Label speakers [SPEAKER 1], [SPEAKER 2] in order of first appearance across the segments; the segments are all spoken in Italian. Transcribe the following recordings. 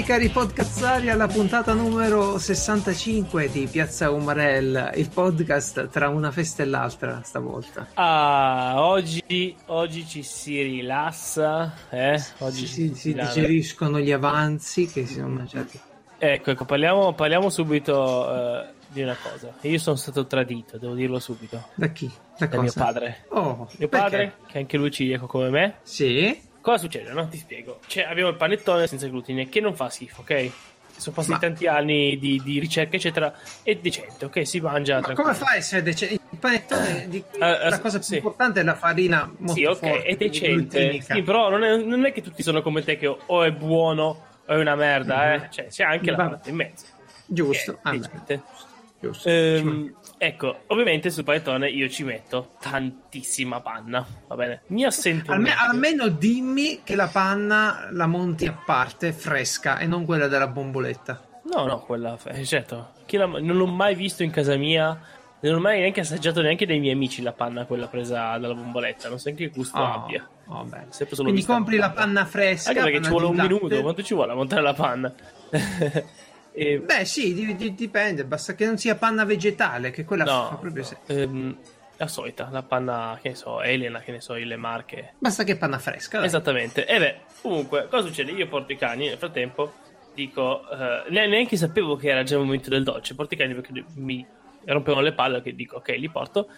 [SPEAKER 1] Benvenuti cari podcazzari alla puntata numero 65 di Piazza Umarell, il podcast tra una festa e l'altra stavolta.
[SPEAKER 2] Ah, oggi, oggi ci si rilassa, eh? Oggi
[SPEAKER 1] si, si digeriscono gli avanzi che si sono mangiati.
[SPEAKER 2] Ecco, ecco parliamo, parliamo subito uh, di una cosa. Io sono stato tradito, devo dirlo subito.
[SPEAKER 1] Da chi? Da,
[SPEAKER 2] da mio padre.
[SPEAKER 1] Oh,
[SPEAKER 2] mio padre, che anche lui ciliaco come me.
[SPEAKER 1] Sì.
[SPEAKER 2] Cosa succede? No? Ti spiego. Cioè, abbiamo il panettone senza glutine che non fa schifo, ok? Sono passati Ma... tanti anni di, di, ricerca, eccetera. È decente, ok? Si mangia.
[SPEAKER 1] Ma come fa a essere decente? Il panettone, di... uh, la cosa più sì. importante è la farina molto
[SPEAKER 2] Sì, ok,
[SPEAKER 1] forte,
[SPEAKER 2] è decente. Sì, però non è, non è, che tutti sono come te che o è buono o è una merda, mm-hmm. eh? Cioè, c'è anche la parte in mezzo.
[SPEAKER 1] Giusto.
[SPEAKER 2] È decente. Giusto. Ehm, ecco, ovviamente sul panettone io ci metto tantissima panna, va bene? Mi assento.
[SPEAKER 1] Alme- almeno dimmi che la panna la monti a parte, fresca, e non quella della bomboletta.
[SPEAKER 2] No, no, quella, eh, certo. La, non l'ho mai visto in casa mia. Non ho mai neanche assaggiato neanche dai miei amici la panna quella presa dalla bomboletta. Non so neanche che gusto
[SPEAKER 1] oh,
[SPEAKER 2] abbia.
[SPEAKER 1] Oh, Quindi compri la panna fresca.
[SPEAKER 2] Anche perché ci vuole un latte. minuto. Quanto ci vuole a montare la panna?
[SPEAKER 1] E... Beh, sì, di, di, dipende. Basta che non sia panna vegetale, che quella
[SPEAKER 2] no,
[SPEAKER 1] fa proprio se...
[SPEAKER 2] ehm, la solita, la panna, che ne so, Elena, che ne so, le marche.
[SPEAKER 1] Basta che panna fresca. Dai.
[SPEAKER 2] Esattamente. E beh, comunque, cosa succede? Io porto i cani, nel frattempo dico, uh, neanche sapevo che era già il momento del dolce. Porto i cani perché mi rompevano le palle, che dico, ok, li porto.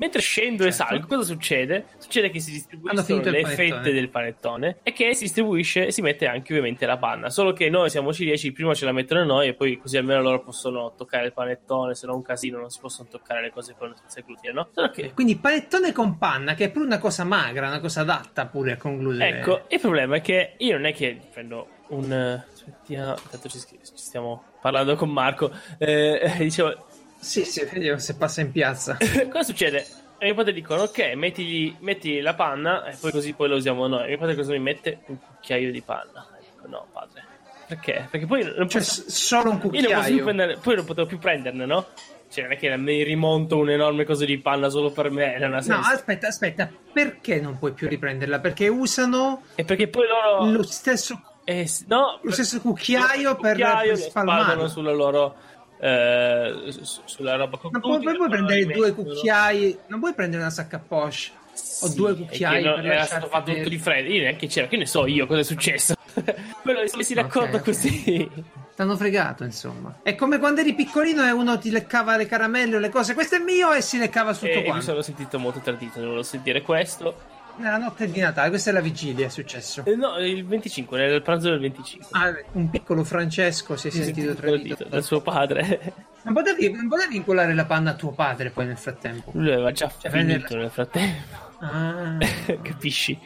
[SPEAKER 2] Mentre scendo certo. e salgo, cosa succede? Succede che si distribuiscono le fette del panettone e che si distribuisce e si mette anche ovviamente la panna. Solo che noi siamo ciliegi, prima ce la mettono noi e poi così almeno loro possono toccare il panettone, se no un casino non si possono toccare le cose con senza glutine, no?
[SPEAKER 1] Che... Quindi panettone con panna, che è pure una cosa magra, una cosa adatta pure a concludere.
[SPEAKER 2] Ecco, il problema è che io non è che prendo un... Aspettiamo, intanto ci, stiamo parlando con Marco. Eh, dicevo,
[SPEAKER 1] sì, sì, vediamo se passa in piazza.
[SPEAKER 2] cosa succede? E mio padre dicono, ok, metti, metti la panna e poi così poi la usiamo noi. E mio padre cosa mi mette? Un cucchiaio di panna. E dico, no, padre. Perché? Perché poi non
[SPEAKER 1] cioè, posso... solo un cucchiaio.
[SPEAKER 2] Io non posso più prendere, poi non potevo più prenderne, no? Cioè, non è che mi rimonto un'enorme cosa di panna solo per me. Non ha
[SPEAKER 1] senso. No, aspetta, aspetta. Perché non puoi più riprenderla? Perché usano.
[SPEAKER 2] E perché poi loro.
[SPEAKER 1] Lo stesso.
[SPEAKER 2] Eh, no,
[SPEAKER 1] lo stesso cucchiaio, per, per spalmare.
[SPEAKER 2] sulla loro eh, sulla roba
[SPEAKER 1] con Ma poi, puoi prendere due cucchiai, non puoi prendere una sacca poche o sì, due cucchiai
[SPEAKER 2] non, era stato fatto tutto di freddo io neanche c'era che ne so io cosa è successo però si okay, d'accordo così
[SPEAKER 1] T'hanno fregato, insomma. È come quando eri piccolino e uno ti leccava le caramelle o le cose. Questo è mio e si leccava tutto
[SPEAKER 2] eh,
[SPEAKER 1] quanto.
[SPEAKER 2] Mi sono sentito molto tradito, volevo sentire questo.
[SPEAKER 1] Nella notte di Natale, questa è la vigilia, è successo.
[SPEAKER 2] Eh, no, il 25, nel pranzo del 25.
[SPEAKER 1] Ah, un piccolo Francesco si è si sentito tradito
[SPEAKER 2] dal suo padre.
[SPEAKER 1] Non potevi, non potevi inculare la panna a tuo padre poi nel frattempo.
[SPEAKER 2] Lui aveva già cioè, finito nel frattempo.
[SPEAKER 1] Ah.
[SPEAKER 2] Capisci?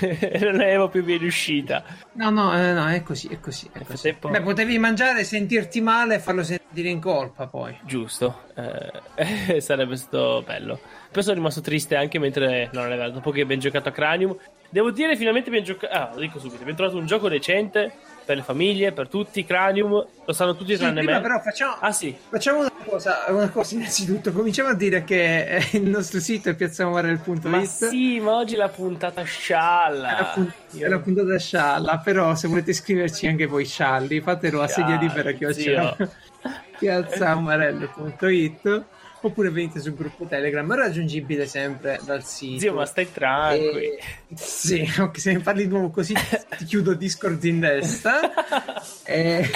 [SPEAKER 2] non avevo più bene uscita.
[SPEAKER 1] No, no, eh, no, è così, è così. È così. Beh, potevi mangiare, sentirti male e farlo sentire in colpa poi.
[SPEAKER 2] Giusto, eh, sarebbe stato bello. Poi sono rimasto triste anche mentre. No, non è vero, dopo che abbiamo giocato a Cranium. Devo dire, finalmente abbiamo giocato. Ah, lo dico subito. Abbiamo trovato un gioco decente per le famiglie, per tutti. Cranium, lo sanno tutti
[SPEAKER 1] sì,
[SPEAKER 2] tranne
[SPEAKER 1] me. Però facciamo,
[SPEAKER 2] ah, sì.
[SPEAKER 1] facciamo una cosa, una cosa innanzitutto. Cominciamo a dire che eh, il nostro sito è piazzamomarel.it.
[SPEAKER 2] Ma sì, ma oggi è la puntata scialla.
[SPEAKER 1] È la, punt- è la puntata scialla. Però se volete iscriverci anche voi scialli, fatelo a sedia libera che ho piazzamomarel.it oppure venite sul gruppo Telegram, raggiungibile sempre dal sito.
[SPEAKER 2] Zio, ma stai tranquillo. E...
[SPEAKER 1] Sì, ok, se ne parli di nuovo così ti chiudo Discord in destra. e...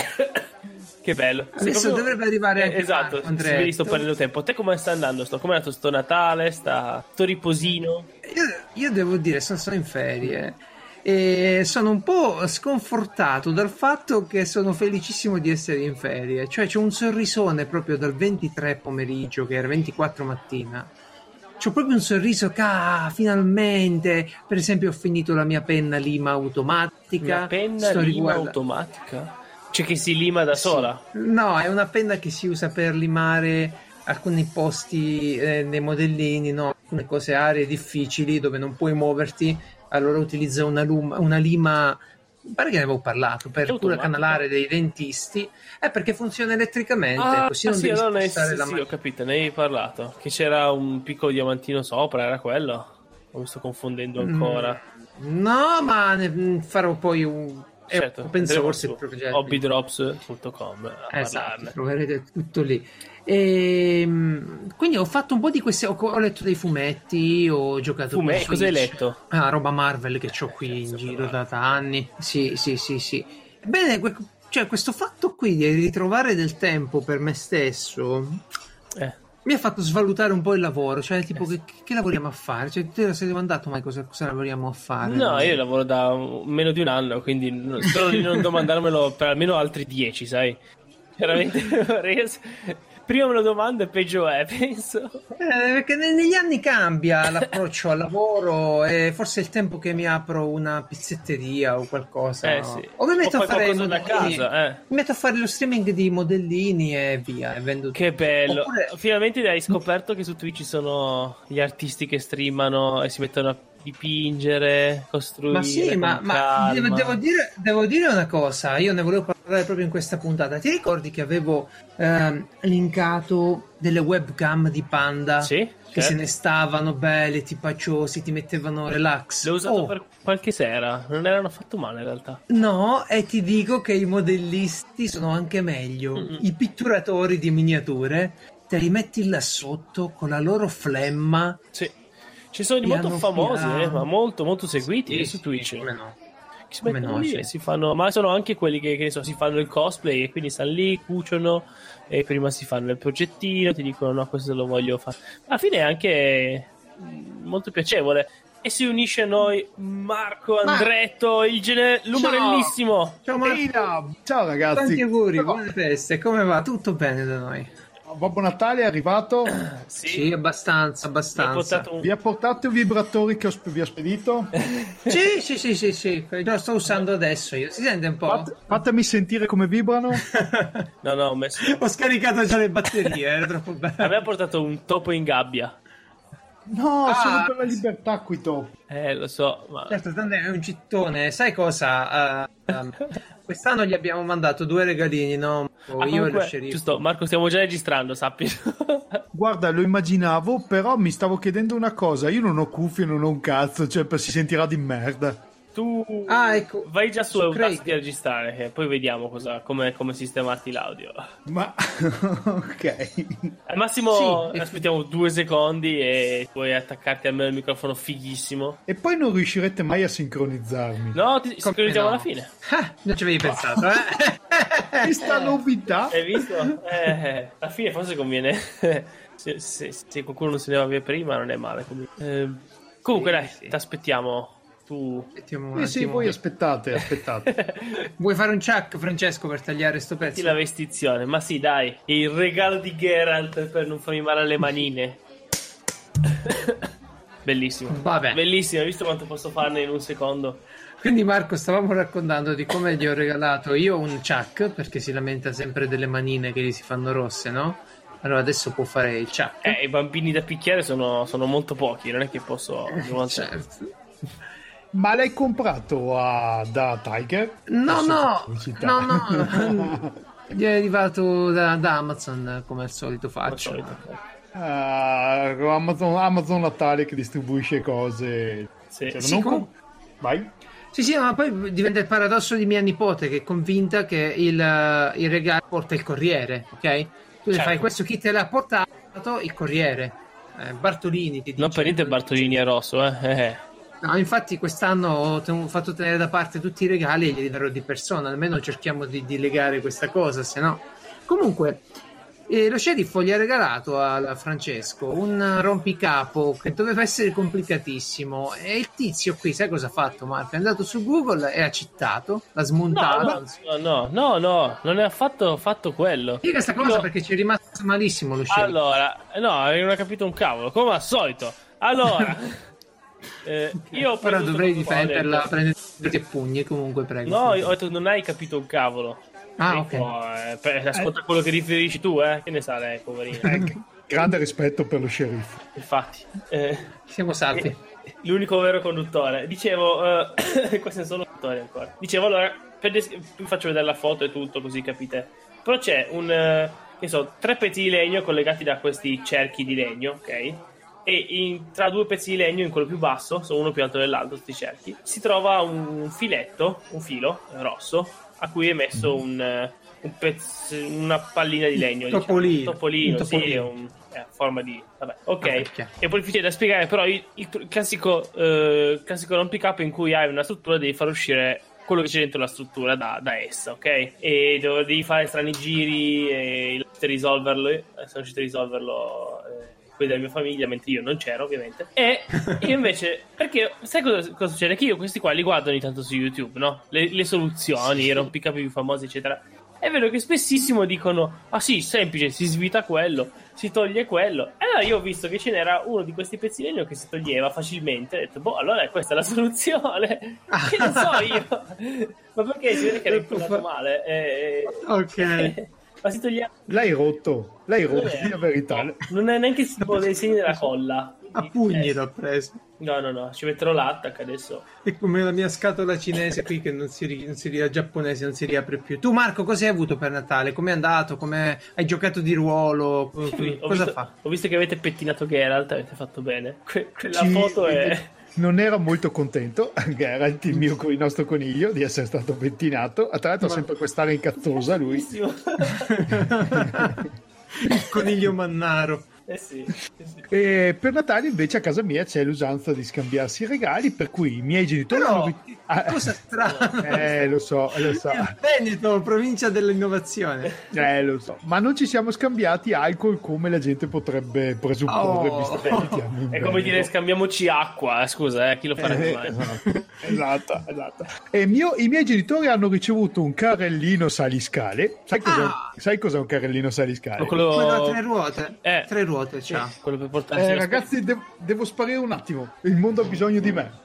[SPEAKER 2] Che bello.
[SPEAKER 1] Adesso proprio... dovrebbe arrivare
[SPEAKER 2] eh, Esatto, Andrea. vedi sto perdendo tempo. Te come sta andando? Sto, come è andato sto Natale? Sta sto riposino?
[SPEAKER 1] Io, io devo dire, sono, sono in ferie e sono un po' sconfortato dal fatto che sono felicissimo di essere in ferie, cioè c'è un sorrisone proprio dal 23 pomeriggio che era 24 mattina. C'ho proprio un sorriso che ah, finalmente, per esempio ho finito la mia penna lima automatica.
[SPEAKER 2] La penna Sto lima riguarda... automatica? Cioè che si lima da sola?
[SPEAKER 1] No, è una penna che si usa per limare alcuni posti eh, nei modellini, no? alcune cose aree difficili dove non puoi muoverti allora utilizza una, luma, una lima pare che ne avevo parlato per cura canalare dei dentisti. È perché funziona elettricamente
[SPEAKER 2] ah,
[SPEAKER 1] così non
[SPEAKER 2] sì,
[SPEAKER 1] devi
[SPEAKER 2] allora
[SPEAKER 1] sì,
[SPEAKER 2] la sì, ho capito ne hai parlato. Che c'era un piccolo diamantino sopra era quello? O mi sto confondendo mm, ancora?
[SPEAKER 1] mm, no ma ne farò poi un
[SPEAKER 2] certo.
[SPEAKER 1] open source
[SPEAKER 2] hobbydrops.com
[SPEAKER 1] Esatto, troverete tutto lì. Ehm, quindi ho fatto un po' di questi. Ho, ho letto dei fumetti, ho giocato
[SPEAKER 2] Fume-
[SPEAKER 1] con
[SPEAKER 2] cosa hai letto?
[SPEAKER 1] Ah, roba Marvel che ho qui in giro da anni. Sì, sì, sì, sì. Bene, que- cioè, questo fatto qui di ritrovare del tempo per me stesso
[SPEAKER 2] Eh.
[SPEAKER 1] Mi ha fatto svalutare un po' il lavoro. Cioè, tipo, che, che lavoriamo a fare? Cioè, te lo sei domandato mai cosa, cosa lavoriamo a fare?
[SPEAKER 2] No, io lavoro da meno di un anno, quindi spero di non domandarmelo per almeno altri dieci, sai? Veramente, prima me lo domando e peggio è, penso.
[SPEAKER 1] Eh, perché ne- negli anni cambia l'approccio al lavoro e forse è il tempo che mi apro una pizzetteria o qualcosa.
[SPEAKER 2] Eh, sì.
[SPEAKER 1] O mi metto
[SPEAKER 2] O
[SPEAKER 1] a fare
[SPEAKER 2] qualcosa da
[SPEAKER 1] modellini.
[SPEAKER 2] casa, eh.
[SPEAKER 1] Mi metto a fare lo streaming di modellini e via. E vendo
[SPEAKER 2] Che bello.
[SPEAKER 1] Oppure-
[SPEAKER 2] Finalmente hai scoperto che su Twitch ci sono gli artisti che streamano e si mettono a dipingere, costruire.
[SPEAKER 1] Ma sì, ma, ma devo, devo dire, devo dire una cosa, io ne volevo parlare proprio in questa puntata. Ti ricordi che avevo ehm, linkato delle webcam di Panda
[SPEAKER 2] Sì,
[SPEAKER 1] che se
[SPEAKER 2] certo.
[SPEAKER 1] ne stavano belle, tipaciosi, ti mettevano relax?
[SPEAKER 2] L'ho usato
[SPEAKER 1] Oh,
[SPEAKER 2] per qualche sera, non erano affatto male in realtà.
[SPEAKER 1] No, e ti dico che i modellisti sono anche meglio.
[SPEAKER 2] Mm-mm.
[SPEAKER 1] I pitturatori di miniature te li metti là sotto con la loro flemma.
[SPEAKER 2] Sì. Ci sono di molto famosi, eh, ma molto, molto seguiti
[SPEAKER 1] Sì,
[SPEAKER 2] su
[SPEAKER 1] sì,
[SPEAKER 2] Twitch.
[SPEAKER 1] come no?
[SPEAKER 2] Che si
[SPEAKER 1] Come
[SPEAKER 2] mettono
[SPEAKER 1] no,
[SPEAKER 2] lì e si fanno, ma sono anche quelli che, che ne so, si fanno il cosplay e quindi stanno lì, cuciono e prima si fanno il progettino, ti dicono no, questo lo voglio fare. Alla fine è anche mm, molto piacevole. E si unisce a noi Marco
[SPEAKER 1] Ma-
[SPEAKER 2] Andretto, il gene- l'umarellissimo.
[SPEAKER 1] Ciao Marco,
[SPEAKER 3] là, ciao ragazzi.
[SPEAKER 1] tanti auguri, buone feste, come va? Tutto bene da noi?
[SPEAKER 3] Babbo Natale è arrivato.
[SPEAKER 2] Sì,
[SPEAKER 1] Sì, abbastanza,
[SPEAKER 2] ha
[SPEAKER 1] abbastanza.
[SPEAKER 2] portato un...
[SPEAKER 3] Vi ha portato i vibratori che ho sp- vi ho spedito?
[SPEAKER 1] Sì, sì, sì, sì, sì, lo sto usando adesso io. Si sente un po'?
[SPEAKER 3] Fat- fatemi sentire come vibrano.
[SPEAKER 2] No, no, ho messo...
[SPEAKER 1] Ho scaricato già le batterie, era troppo
[SPEAKER 2] A me
[SPEAKER 1] bello.
[SPEAKER 2] ha portato un topo in gabbia.
[SPEAKER 3] No,
[SPEAKER 1] Ah.
[SPEAKER 3] sono per la libertà qui top.
[SPEAKER 2] Eh, lo so, ma...
[SPEAKER 1] Certo, è un cittone. Sai cosa? Eh, ehm, quest'anno gli abbiamo mandato due regalini, no?
[SPEAKER 2] Ah,
[SPEAKER 1] io e lo
[SPEAKER 2] comunque,
[SPEAKER 1] sceriffo.
[SPEAKER 2] giusto, Marco, stiamo già registrando, sappi.
[SPEAKER 3] Guarda, lo immaginavo, però mi stavo chiedendo una cosa. Io non ho cuffie, non ho un cazzo, cioè si sentirà di merda.
[SPEAKER 2] Tu
[SPEAKER 1] Ah, ecco.
[SPEAKER 2] vai già su
[SPEAKER 1] Su
[SPEAKER 2] Audacity
[SPEAKER 1] Craig.
[SPEAKER 2] a registrare, che poi vediamo cosa, come, come sistemarti l'audio.
[SPEAKER 3] Ma ok.
[SPEAKER 2] Al massimo
[SPEAKER 1] Sì.
[SPEAKER 2] aspettiamo due secondi e puoi attaccarti almeno il microfono fighissimo.
[SPEAKER 3] E poi non riuscirete mai a sincronizzarmi.
[SPEAKER 2] No, ti sincronizziamo
[SPEAKER 1] no?
[SPEAKER 2] alla fine.
[SPEAKER 1] Ah, non ci avevi pensato, eh?
[SPEAKER 3] Questa novità.
[SPEAKER 2] Hai visto? Eh, alla fine forse conviene. se, se- se qualcuno non se ne va via prima, non è male. Comunque, Eh, comunque
[SPEAKER 1] Sì,
[SPEAKER 2] dai,
[SPEAKER 1] sì.
[SPEAKER 2] ti aspettiamo. Tu.
[SPEAKER 1] Aspettiamo un
[SPEAKER 3] Eh sì, voi aspettate, aspettate.
[SPEAKER 1] Vuoi fare un chuck, Francesco, per tagliare sto
[SPEAKER 2] Metti
[SPEAKER 1] pezzo?
[SPEAKER 2] la vestizione, ma sì, dai, il regalo di Geralt per non farmi male alle manine. Bellissimo.
[SPEAKER 1] Vabbè.
[SPEAKER 2] Bellissimo, hai visto quanto posso farne in un secondo?
[SPEAKER 1] Quindi Marco, stavamo raccontando di come gli ho regalato io un chuck, perché si lamenta sempre delle manine che gli si fanno rosse, no? Allora adesso può fare il chuck.
[SPEAKER 2] Eh, i bambini da picchiare sono, sono molto pochi, non è che posso.
[SPEAKER 1] Certo.
[SPEAKER 3] Ma l'hai comprato a- da Tiger?
[SPEAKER 1] No, no, no, no. Gli è arrivato da, da Amazon, come al solito
[SPEAKER 2] al
[SPEAKER 1] faccio.
[SPEAKER 2] solito.
[SPEAKER 3] Ah, Amazon, Amazon Natale che distribuisce cose.
[SPEAKER 2] Sì.
[SPEAKER 3] Cioè,
[SPEAKER 1] Sì,
[SPEAKER 3] non
[SPEAKER 1] com-
[SPEAKER 3] Vai.
[SPEAKER 1] Sì, sì, ma poi diventa il paradosso di mia nipote che è convinta che il, eh, il regalo porta il corriere, ok? Tu le
[SPEAKER 2] Certo.
[SPEAKER 1] fai questo, chi te l'ha portato? Il corriere. Eh, Bartolini ti dice.
[SPEAKER 2] Non per niente Bartolini è rosso, eh.
[SPEAKER 1] No, infatti quest'anno ho ten- fatto tenere da parte tutti i regali e glieli darò di persona, almeno cerchiamo di, di legare questa cosa, se no... Comunque, eh, lo sceriffo gli ha regalato a Francesco un rompicapo che doveva essere complicatissimo e il tizio qui, sai cosa ha fatto Marco? È andato su Google e ha citato, l'ha
[SPEAKER 2] No,
[SPEAKER 1] smontato.
[SPEAKER 2] no, no, no, no, non è affatto fatto quello.
[SPEAKER 1] Spiega questa cosa
[SPEAKER 2] Io-
[SPEAKER 1] perché ci è rimasto malissimo lo sceriffo.
[SPEAKER 2] Allora, no, non ho capito un cavolo, come al solito. Allora, eh, io
[SPEAKER 1] Ora
[SPEAKER 2] preso
[SPEAKER 1] dovrei difenderla, a pugni comunque, prego.
[SPEAKER 2] No, io ho detto non hai capito un cavolo.
[SPEAKER 1] Ah, ok.
[SPEAKER 2] eh, per- ascolta quello che riferisci tu, eh. Che ne sa lei, poverino.
[SPEAKER 3] Eh, grande rispetto per lo sceriffo.
[SPEAKER 2] Infatti, eh,
[SPEAKER 1] Siamo salvi.
[SPEAKER 2] eh, l'unico vero conduttore. Dicevo, eh, queste sono storie ancora. Dicevo, allora, per des- vi faccio vedere la foto e tutto, così capite. Però c'è un, eh, che so, tre pezzi di legno collegati da questi cerchi di legno, ok? E in- tra due pezzi di legno, in quello più basso, sono uno più alto dell'altro, tutti cerchi, si trova un filetto, un filo eh, rosso, a cui è messo un, eh, un pezzo, una pallina di legno. diciamo.
[SPEAKER 1] topolino.
[SPEAKER 2] Un topolino,
[SPEAKER 1] Un
[SPEAKER 2] sì,
[SPEAKER 1] topolino.
[SPEAKER 2] un- è a forma di... Vabbè, ok.
[SPEAKER 1] Chiaro.
[SPEAKER 2] è poi difficile da spiegare, però il, il classico, eh, classico up in cui hai una struttura devi far uscire quello che c'è dentro la struttura da, da essa, ok? E devi fare strani giri e risolverlo. eh, Sono riuscito a risolverlo eh, quelli della mia famiglia, mentre io non c'ero, ovviamente. E io invece, perché sai cosa, cosa succede? Che io questi qua li guardo ogni tanto su YouTube, no? Le, le soluzioni, i rompicapi più famosi, eccetera. È vero che spessissimo dicono: Ah sì, semplice, si svita quello, si toglie quello. E allora io ho visto che ce n'era uno di questi pezzi di legno che si toglieva facilmente. Ho detto, boh, allora questa è la soluzione. che ne so io. Ma perché si vede che era impostato male. Eh,
[SPEAKER 1] Ok.
[SPEAKER 2] ma si toglieva.
[SPEAKER 3] L'hai rotto, l'hai rotto, di la verità.
[SPEAKER 2] Non è neanche il tipo dei segni della colla.
[SPEAKER 1] A pugni
[SPEAKER 2] Eh,
[SPEAKER 1] l'ho preso.
[SPEAKER 2] No, no, no, ci metterò l'attack adesso.
[SPEAKER 1] È come la mia scatola cinese qui che non si, ri- non si ri- giapponese non si riapre più. Tu Marco, cosa hai avuto per Natale? Com'è andato? Come hai giocato di ruolo? Co-
[SPEAKER 2] Sì, ho,
[SPEAKER 1] cosa
[SPEAKER 2] visto,
[SPEAKER 1] fa?
[SPEAKER 2] ho visto che avete pettinato Geralt, avete fatto bene. Que- quella
[SPEAKER 3] Ci-
[SPEAKER 2] foto è.
[SPEAKER 3] Non era molto contento, Geralt, il, mio, il nostro coniglio, di essere stato pettinato. Tra l'altro ha
[SPEAKER 1] Ma-
[SPEAKER 3] sempre quest'aria incazzosa lui.
[SPEAKER 1] Il coniglio mannaro.
[SPEAKER 2] Eh sì.
[SPEAKER 3] E per Natale invece a casa mia c'è l'usanza di scambiarsi i regali, per cui i miei genitori
[SPEAKER 1] Però,
[SPEAKER 3] hanno... Ah,
[SPEAKER 1] cosa strana.
[SPEAKER 3] eh, lo so, lo so.
[SPEAKER 1] Veneto, provincia dell'innovazione.
[SPEAKER 3] Eh, lo so, ma non ci siamo scambiati alcol come la gente potrebbe presupporre,
[SPEAKER 1] Oh.
[SPEAKER 3] visto che abitiamo in
[SPEAKER 2] È come dire scambiamoci acqua, eh, scusa, eh, chi lo farebbe
[SPEAKER 3] Eh,
[SPEAKER 2] mai?
[SPEAKER 3] esatto, esatto, esatto. E mio- I miei genitori hanno ricevuto un carrellino saliscale. Sai cos'è,
[SPEAKER 1] Ah!
[SPEAKER 3] sai cos'è un carrellino saliscale?
[SPEAKER 2] Quello...
[SPEAKER 1] Quello a tre ruote.
[SPEAKER 2] Eh.
[SPEAKER 1] Tre ruote
[SPEAKER 2] Sì,
[SPEAKER 1] c'ha.
[SPEAKER 2] quello per portarsi
[SPEAKER 3] Eh, ragazzi, devo, devo sparire un attimo. Il mondo ha bisogno di me.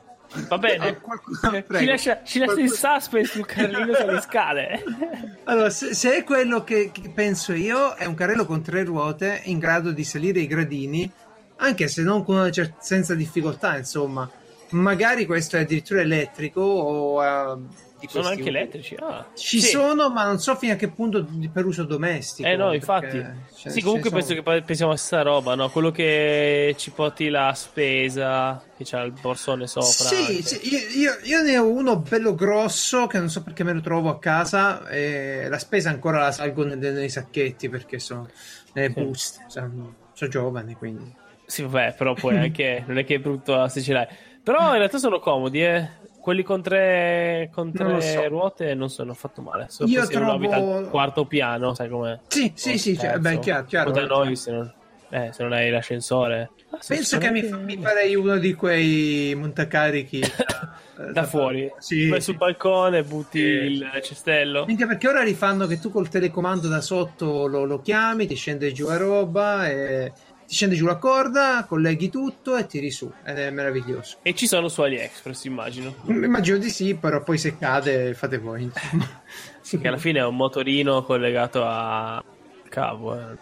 [SPEAKER 2] Va bene.
[SPEAKER 1] Eh, qualcuno-
[SPEAKER 2] ci lascia, ci lascia il suspense sul carrellino sulle scale.
[SPEAKER 1] Allora, se, se è quello che, che penso io, è un carrello con tre ruote in grado di salire i gradini, anche se non con una cer- senza difficoltà, insomma. Magari questo è addirittura elettrico o eh, di
[SPEAKER 2] Sono anche elettrici. Ah.
[SPEAKER 1] Ci
[SPEAKER 2] Sì.
[SPEAKER 1] sono, ma non so fino a che punto per uso domestico.
[SPEAKER 2] Eh no, infatti.
[SPEAKER 1] ce-
[SPEAKER 2] sì, comunque penso
[SPEAKER 1] sono.
[SPEAKER 2] che pensiamo a sta roba, no? Quello che ci porti la spesa, che c'ha il borsone sopra.
[SPEAKER 1] Sì, sì, io, io- io ne ho uno bello grosso che non so perché me lo trovo a casa e la spesa ancora la salgo nei, nei sacchetti perché sono nelle
[SPEAKER 2] Sì.
[SPEAKER 1] buste, sono, sono giovane quindi.
[SPEAKER 2] Sì, vabbè, però poi anche non è che è brutto se ce l'hai. Però in realtà sono comodi, eh. Quelli con tre, con
[SPEAKER 1] Non
[SPEAKER 2] tre
[SPEAKER 1] so.
[SPEAKER 2] ruote non sono affatto male. Solo
[SPEAKER 1] Io trovo-
[SPEAKER 2] al quarto piano, sai com'è?
[SPEAKER 1] Sì, sì, sì, cioè, beh, chiaro, chiaro.
[SPEAKER 2] O da noi se non, eh, se non hai l'ascensore. Ah,
[SPEAKER 1] Penso che mi,
[SPEAKER 2] anche-
[SPEAKER 1] mi farei uno di quei montacarichi eh,
[SPEAKER 2] da fuori.
[SPEAKER 1] Sì.
[SPEAKER 2] Vai sul balcone, butti
[SPEAKER 1] Sì.
[SPEAKER 2] il cestello.
[SPEAKER 1] Minchia, perché ora rifanno che tu col telecomando da sotto lo, lo chiami, ti scende giù la roba, e ti scende giù la corda, colleghi tutto e tiri su. Ed è meraviglioso.
[SPEAKER 2] E ci sono su AliExpress, immagino.
[SPEAKER 1] Immagino di sì, però poi se cade fate voi. insomma.
[SPEAKER 2] Sì, che alla fine è un motorino collegato a cavo. È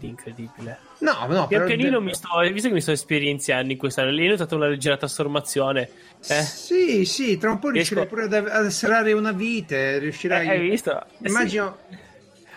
[SPEAKER 2] incredibile.
[SPEAKER 1] No, no,
[SPEAKER 2] Pian
[SPEAKER 1] però-
[SPEAKER 2] pianino mi sto, visto che mi sto esperienziando in quest'anno, lì ho notato una leggera trasformazione. Eh,
[SPEAKER 1] Sì, sì, tra un po' riuscirai
[SPEAKER 2] Riesco-
[SPEAKER 1] pure ad, ad serrare una vite, riuscirai...
[SPEAKER 2] eh, hai visto? Eh, sì.
[SPEAKER 1] Immagino...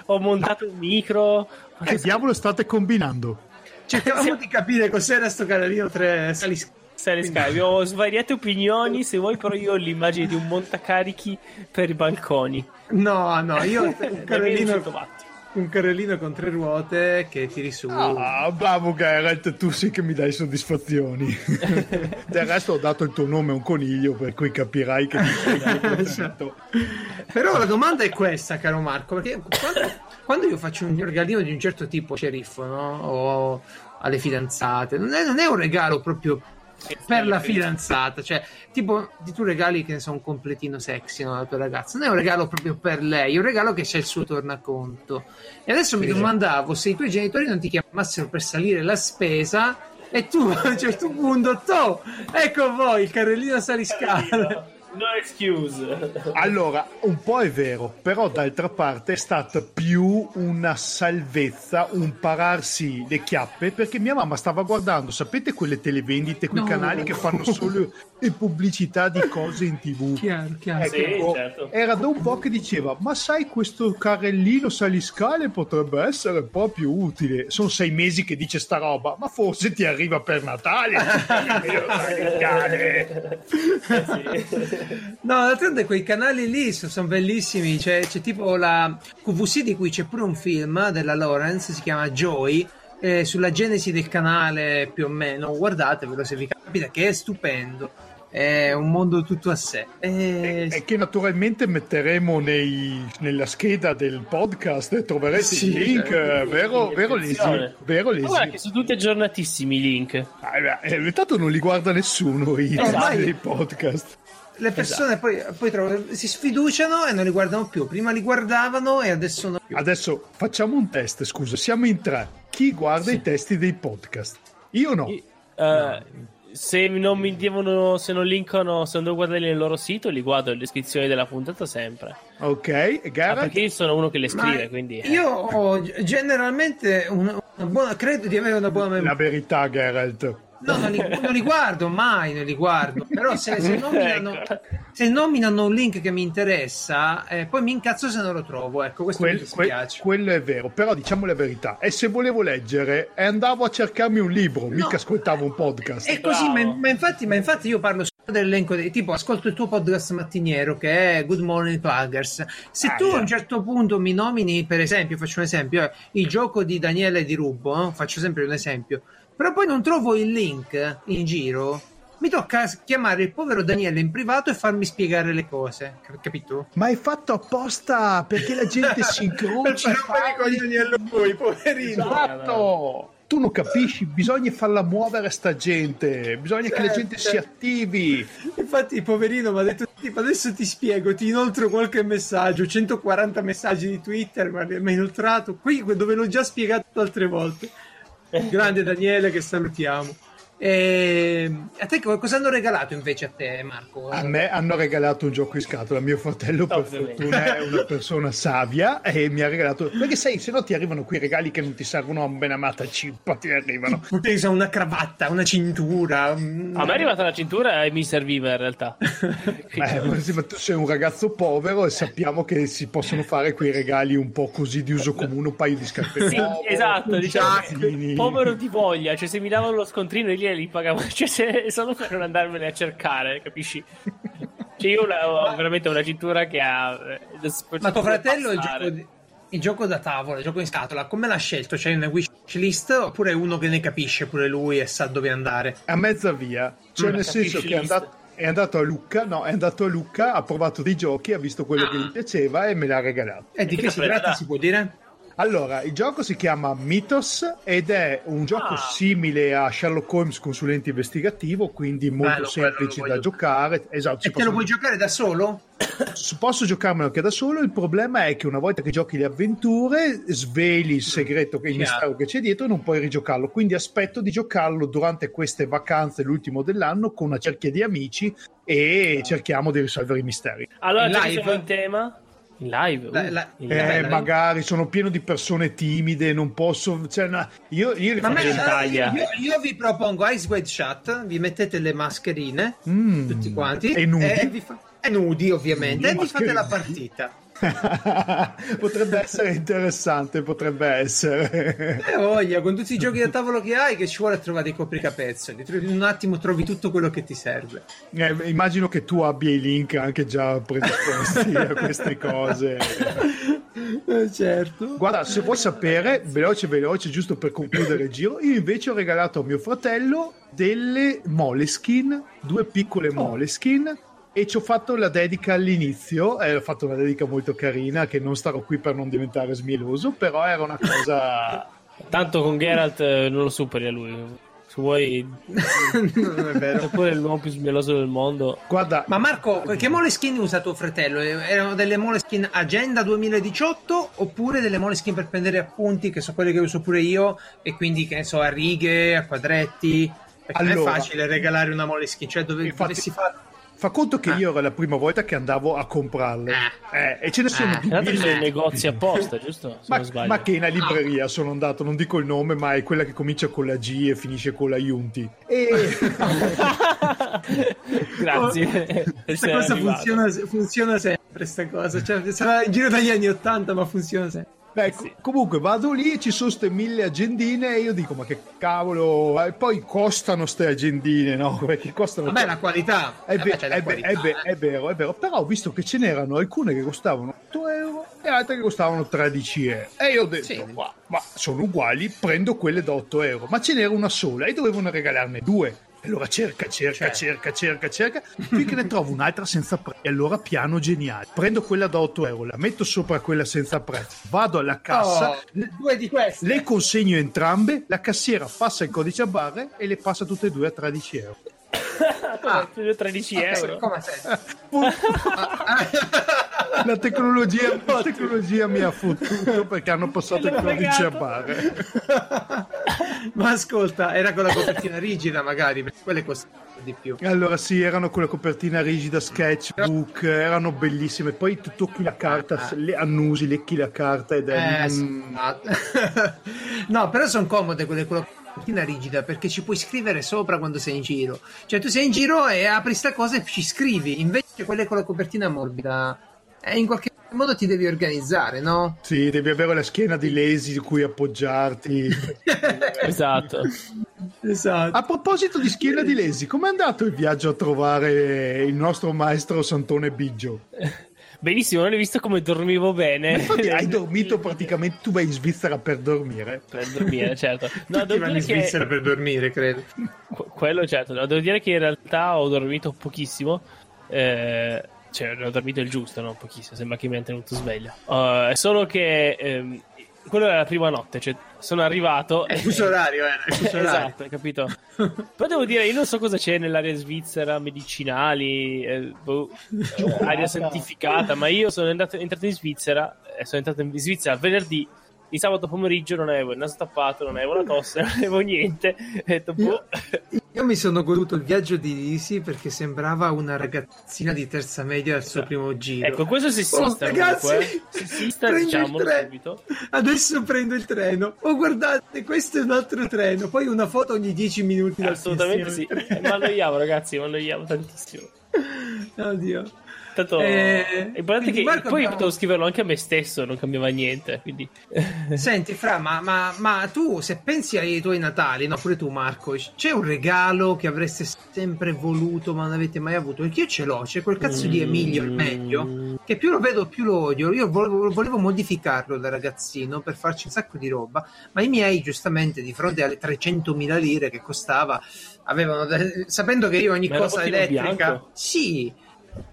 [SPEAKER 2] Ho montato un micro.
[SPEAKER 3] Che diavolo state combinando?
[SPEAKER 1] Cercavamo di capire cos'era sto carrellino 3 salis...
[SPEAKER 2] Sale Sky, abbiamo svariate opinioni. Se vuoi, però, io ho l'immagine di un montacarichi per i balconi.
[SPEAKER 1] No, no, io un
[SPEAKER 2] Da 1200
[SPEAKER 1] carrellino,
[SPEAKER 2] watt.
[SPEAKER 1] Un carrellino con tre ruote che tiri su.
[SPEAKER 3] Ah, bravo Geralt, tu sì che mi dai soddisfazioni. Del resto ho dato il tuo nome a un coniglio, per cui capirai che ti sei.
[SPEAKER 1] Però la domanda è questa, caro Marco, perché quando, quando io faccio un regalino di un certo tipo, sceriffo, no? O alle fidanzate, non è, non è un regalo proprio per la fidanzata, cioè tipo di tu regali che ne so un completino sexy no, alla tua ragazza, non è un regalo proprio per lei, è un regalo che c'è il suo tornaconto. E adesso mi
[SPEAKER 3] Sì.
[SPEAKER 1] domandavo se i tuoi genitori non ti chiamassero per salire la spesa e tu a un certo punto, to, ecco voi il carrellino saliscale.
[SPEAKER 2] No excuse.
[SPEAKER 3] Allora, un po' è vero, però d'altra parte è stata più una salvezza, un pararsi le chiappe perché mia mamma stava guardando, sapete quelle televendite, quei
[SPEAKER 1] No.
[SPEAKER 3] canali che fanno solo le pubblicità di cose in tv.
[SPEAKER 1] Chiaro, chiaro.
[SPEAKER 3] Ecco,
[SPEAKER 2] Sì, certo.
[SPEAKER 3] Era da un po' che diceva: Ma sai, questo carrellino saliscale potrebbe essere proprio utile. Sono sei mesi che dice sta roba, ma forse ti arriva per Natale.
[SPEAKER 1] No, d'altronde quei canali lì sono, bellissimi. C'è, c'è tipo la QVC di cui c'è pure un film della Lawrence, si chiama Joy. eh, sulla genesi del canale più o meno, guardatevelo se vi capita, che è stupendo. È un mondo tutto a sé. Eh,
[SPEAKER 3] E che naturalmente metteremo nei- nella scheda del podcast e troverete
[SPEAKER 1] Sì,
[SPEAKER 3] il link, eh, vero, vero. Lesi? Vero
[SPEAKER 2] Ma guarda
[SPEAKER 3] Lesi?
[SPEAKER 2] che sono tutti aggiornatissimi i link.
[SPEAKER 3] Ah, beh, eh, tanto non li guarda nessuno i
[SPEAKER 1] Esatto.
[SPEAKER 3] podcast.
[SPEAKER 1] Le persone poi, poi trovano- si sfiduciano e non li guardano più. Prima li guardavano e adesso non più.
[SPEAKER 3] Adesso facciamo un test, scusa, siamo in tre. Chi guarda i testi dei podcast? Io no.
[SPEAKER 2] I- eh, Se non mi devono, se non linkano, se non devo guardarli nel loro sito, li guardo nelle descrizioni della puntata sempre.
[SPEAKER 3] Ok, e
[SPEAKER 2] Ah,
[SPEAKER 3] Gareth?
[SPEAKER 2] perché io sono uno che le
[SPEAKER 1] Ma
[SPEAKER 2] scrive, quindi. eh.
[SPEAKER 1] io ho generalmente una, una buona, credo di avere una buona memoria.
[SPEAKER 3] La verità, Geralt.
[SPEAKER 1] No, non li, non li guardo mai, non li guardo. Però se, se nominano,
[SPEAKER 2] Ecco.
[SPEAKER 1] se nominano un link che mi interessa, eh, poi mi incazzo se non lo trovo. Ecco, questo mi
[SPEAKER 3] Quel- que-
[SPEAKER 1] dispiace.
[SPEAKER 3] quello è vero, però diciamo la verità. E se volevo leggere, e andavo a cercarmi un libro, mica ascoltavo un podcast.
[SPEAKER 1] È così, ma, ma infatti, ma infatti io parlo solo dell'elenco dei tipo ascolto il tuo podcast mattiniero che è Good Morning Pluggers. Se
[SPEAKER 3] Ah,
[SPEAKER 1] tu a
[SPEAKER 3] yeah.
[SPEAKER 1] un certo punto mi nomini, per esempio, faccio un esempio, eh, il gioco di Daniele Di Rubbo, no? faccio sempre un esempio, però poi non trovo il link in giro. Mi tocca chiamare il povero Daniele in privato e farmi spiegare le cose, cap- capito?
[SPEAKER 3] Ma è fatto apposta perché la gente si incrocia.
[SPEAKER 1] Per fare i coglioni a lui, poverino.
[SPEAKER 3] Esatto! Tu non capisci, bisogna farla muovere sta gente, bisogna che la
[SPEAKER 1] Certo.
[SPEAKER 3] gente si attivi.
[SPEAKER 1] Infatti, poverino mi ha detto: tipo, adesso ti spiego, ti inoltro qualche messaggio. 140 messaggi di Twitter, ma mi ha inoltrato qui dove l'ho già spiegato altre volte. Grande Daniele, che salutiamo. E a te co- cosa hanno regalato invece a te, Marco?
[SPEAKER 3] A me hanno regalato un gioco in scatola, mio fratello per
[SPEAKER 2] Ovviamente.
[SPEAKER 3] fortuna è una persona savia e mi ha regalato... Perché sai, se no ti arrivano quei regali che non ti servono a un benamata cippa, ti arrivano.
[SPEAKER 1] Pensa una cravatta, una cintura.
[SPEAKER 2] A me è arrivata la cintura e mi serviva in realtà.
[SPEAKER 3] Eh, ma sì, ma tu sei un ragazzo povero e sappiamo che si possono fare quei regali un po' così di uso comune, un paio di scarpe
[SPEAKER 2] Sì, esatto, diciamo povero di voglia, cioè se mi davano lo scontrino io li pagavo, cioè se, solo per non andarmene a cercare, capisci? Cioè io ho ho veramente una cintura che ha... eh,
[SPEAKER 1] Ma tuo fratello il gioco, di- il gioco da tavola, il gioco in scatola, come l'ha scelto? C'è una wish list oppure uno che ne capisce pure lui e sa dove andare?
[SPEAKER 3] a mezza via, cioè
[SPEAKER 2] Mm,
[SPEAKER 3] nel senso che è andato, è andato a Lucca, no, è andato a Lucca, ha provato dei giochi, ha visto quello che gli piaceva e me l'ha regalato.
[SPEAKER 1] E di
[SPEAKER 2] Che
[SPEAKER 1] si tratta, si può dire?
[SPEAKER 3] Allora, il gioco si chiama Mythos ed è un gioco
[SPEAKER 2] Ah.
[SPEAKER 3] simile a Sherlock Holmes consulente investigativo, quindi molto
[SPEAKER 1] Bello,
[SPEAKER 3] semplice da giocare. Esatto,
[SPEAKER 1] E te lo puoi giocare da solo?
[SPEAKER 3] posso giocarmelo anche da solo. Il problema è che una volta che giochi le avventure, sveli il segreto, che il mistero che c'è dietro e non puoi rigiocarlo. Quindi aspetto di giocarlo durante queste vacanze, l'ultimo dell'anno, con una cerchia di amici e cerchiamo di risolvere i misteri.
[SPEAKER 2] Allora, siamo in tema... In live?
[SPEAKER 1] La-
[SPEAKER 2] uh,
[SPEAKER 1] la-
[SPEAKER 2] in
[SPEAKER 1] Eh,
[SPEAKER 2] live.
[SPEAKER 3] Eh,
[SPEAKER 1] beh,
[SPEAKER 3] magari sono pieno di persone timide, non posso. Cioè, no, io, io
[SPEAKER 1] Ma me- io, io vi propongo Ice White Shot, vi mettete le mascherine,
[SPEAKER 3] Mm.
[SPEAKER 1] tutti quanti,
[SPEAKER 3] E nudi?
[SPEAKER 1] e vi fa- e nudi ovviamente,
[SPEAKER 3] Le
[SPEAKER 1] e vi fate la partita.
[SPEAKER 3] potrebbe essere interessante, potrebbe essere.
[SPEAKER 1] E voglia, con tutti i giochi da tavolo che hai, che ci vuole trovare i copricapezzoli. In un attimo trovi tutto quello che ti serve.
[SPEAKER 3] Eh, immagino che tu abbia i link anche già predisposti a queste cose.
[SPEAKER 1] Eh, certo.
[SPEAKER 3] Guarda, se vuoi sapere, veloce veloce, giusto per concludere il giro, io invece ho regalato a mio fratello delle Moleskin, due piccole Moleskin, e ci ho fatto la dedica all'inizio, e ho fatto una dedica molto carina, che non starò qui per non diventare smieloso, però era una cosa...
[SPEAKER 2] Tanto con Geralt eh, non lo superi a lui. Se vuoi,
[SPEAKER 1] non è vero.
[SPEAKER 2] è pure l'uomo più smieloso del mondo.
[SPEAKER 3] Guarda,
[SPEAKER 1] Ma Marco, che Moleskin usa tuo fratello? Erano delle Moleskin Agenda 2018 oppure delle Moleskin per prendere appunti, che sono quelle che uso pure io, e quindi che ne so, a righe, a quadretti? Perché non
[SPEAKER 3] Allora.
[SPEAKER 1] è facile regalare una Moleskin, cioè dove,
[SPEAKER 3] Infatti-
[SPEAKER 1] dovessi fare...
[SPEAKER 3] Fa conto che
[SPEAKER 1] Ah.
[SPEAKER 3] io era la prima volta che andavo a comprarle. Eh, e ce ne sono
[SPEAKER 1] Ah.
[SPEAKER 3] di
[SPEAKER 2] Tra l'altro ci sono
[SPEAKER 1] Eh.
[SPEAKER 2] negozi apposta, giusto? Se
[SPEAKER 3] Ma,
[SPEAKER 2] non sbaglio.
[SPEAKER 3] ma che in una libreria sono andato, non dico il nome, ma è quella che comincia con la G e finisce con la Iunti. E
[SPEAKER 2] Grazie.
[SPEAKER 1] Questa
[SPEAKER 2] Sei
[SPEAKER 1] cosa funziona, funziona sempre, sta cosa. Cioè, sarà in giro dagli anni 80, ma funziona sempre.
[SPEAKER 3] Ecco,
[SPEAKER 2] Sì.
[SPEAKER 3] comunque vado lì e ci sono ste mille agendine e io dico ma che cavolo, e poi costano ste agendine, no? Perché costano...
[SPEAKER 1] Vabbè, la qualità.
[SPEAKER 3] È,
[SPEAKER 1] Eh beh, la
[SPEAKER 3] è
[SPEAKER 1] qualità, eh.
[SPEAKER 3] vero, è vero, però ho visto che ce n'erano alcune che costavano 8 euro e altre che costavano 13 euro. E io ho detto,
[SPEAKER 1] Sì.
[SPEAKER 3] ma, ma sono uguali, prendo quelle da 8 euro. Ma ce n'era una sola e dovevano regalarne due. Allora cerca, cerca,
[SPEAKER 1] Certo.
[SPEAKER 3] cerca, cerca, cerca, finché ne trovo un'altra senza prezzo. E allora piano geniale. Prendo quella da 8 euro, la metto sopra quella senza prezzo, vado alla cassa,
[SPEAKER 1] Oh, due di queste.
[SPEAKER 3] le consegno entrambe, la cassiera passa il codice a barre e le passa tutte e due a 13 euro.
[SPEAKER 2] Ah, 13 euro.
[SPEAKER 1] Come sei?
[SPEAKER 3] La tecnologia, la tecnologia mi ha fottuto perché hanno passato il codice a barre.
[SPEAKER 1] Ma ascolta, era con la copertina rigida magari, perché quelle costano di più.
[SPEAKER 3] Allora sì, erano con la copertina rigida, sketchbook, erano bellissime. Poi tu tocchi la carta, le annusi, lecchi la carta ed è...
[SPEAKER 1] Eh,
[SPEAKER 3] mm,
[SPEAKER 1] no, però sono comode quelle con la copertina rigida perché ci puoi scrivere sopra quando sei in giro. Cioè, tu sei in giro e apri sta cosa e ci scrivi. Invece, quelle con la copertina morbida, eh, in qualche modo ti devi organizzare, no?
[SPEAKER 3] Sì, devi avere la schiena di lesi di cui appoggiarti.
[SPEAKER 2] Esatto.
[SPEAKER 1] esatto.
[SPEAKER 3] A proposito di schiena di lesi, com'è andato il viaggio a trovare il nostro maestro Santone Biggio?
[SPEAKER 2] Benissimo, non hai visto come dormivo bene.
[SPEAKER 3] Infatti hai dormito praticamente, tu vai in Svizzera per dormire.
[SPEAKER 2] per dormire, certo. No,
[SPEAKER 1] Tutti vanno in
[SPEAKER 2] dire che
[SPEAKER 1] Svizzera per dormire, credo.
[SPEAKER 2] que- quello certo, no, devo dire che in realtà ho dormito pochissimo. Eh, cioè, ho dormito il giusto, no? Pochissimo, sembra che mi abbia tenuto sveglio. Uh, è solo che ehm, quello era la prima notte, cioè sono arrivato.
[SPEAKER 1] È il fuso orario, eh, il fuso
[SPEAKER 2] esatto, hai capito? Però devo dire, io non so cosa c'è nell'area svizzera, medicinali, eh, boh, eh, aria santificata, ma io sono andato, entrato in Svizzera, e sono entrato in Svizzera venerdì, di sabato pomeriggio non avevo il naso tappato, non avevo la tosse, non avevo niente, ho detto, boh,
[SPEAKER 1] Io mi sono goduto il viaggio di Lisi perché sembrava una ragazzina di terza media al suo primo giro.
[SPEAKER 2] ecco, questo è sessista
[SPEAKER 1] Oh, ragazzi,
[SPEAKER 2] eh.
[SPEAKER 1] il
[SPEAKER 2] diciamolo subito.
[SPEAKER 1] Adesso prendo il treno. Oh, guardate, questo è un altro treno. Poi una foto ogni 10 minuti.
[SPEAKER 2] Assolutamente sì,
[SPEAKER 1] del
[SPEAKER 2] mi annoiavo ragazzi, mi annoiavo tantissimo.
[SPEAKER 1] Oddio.
[SPEAKER 2] Tanto
[SPEAKER 1] Eh,
[SPEAKER 2] è importante che
[SPEAKER 1] Marco
[SPEAKER 2] poi
[SPEAKER 1] abbiamo-
[SPEAKER 2] potevo scriverlo anche a me stesso, non cambiava niente, quindi
[SPEAKER 1] Senti, Fra, ma, ma- ma tu se pensi ai tuoi Natali, no, pure tu Marco, c'è un regalo che avreste sempre voluto ma non avete mai avuto? Perché io ce l'ho, c'è quel cazzo di Emilio, il meglio, che più lo vedo più lo odio. Io volevo, volevo modificarlo da ragazzino per farci un sacco di roba, ma i miei giustamente di fronte alle 300.000 lire che costava, avevano, sapendo che io ogni
[SPEAKER 2] Ma
[SPEAKER 1] cosa elettrica...
[SPEAKER 2] bianco?
[SPEAKER 1] Sì,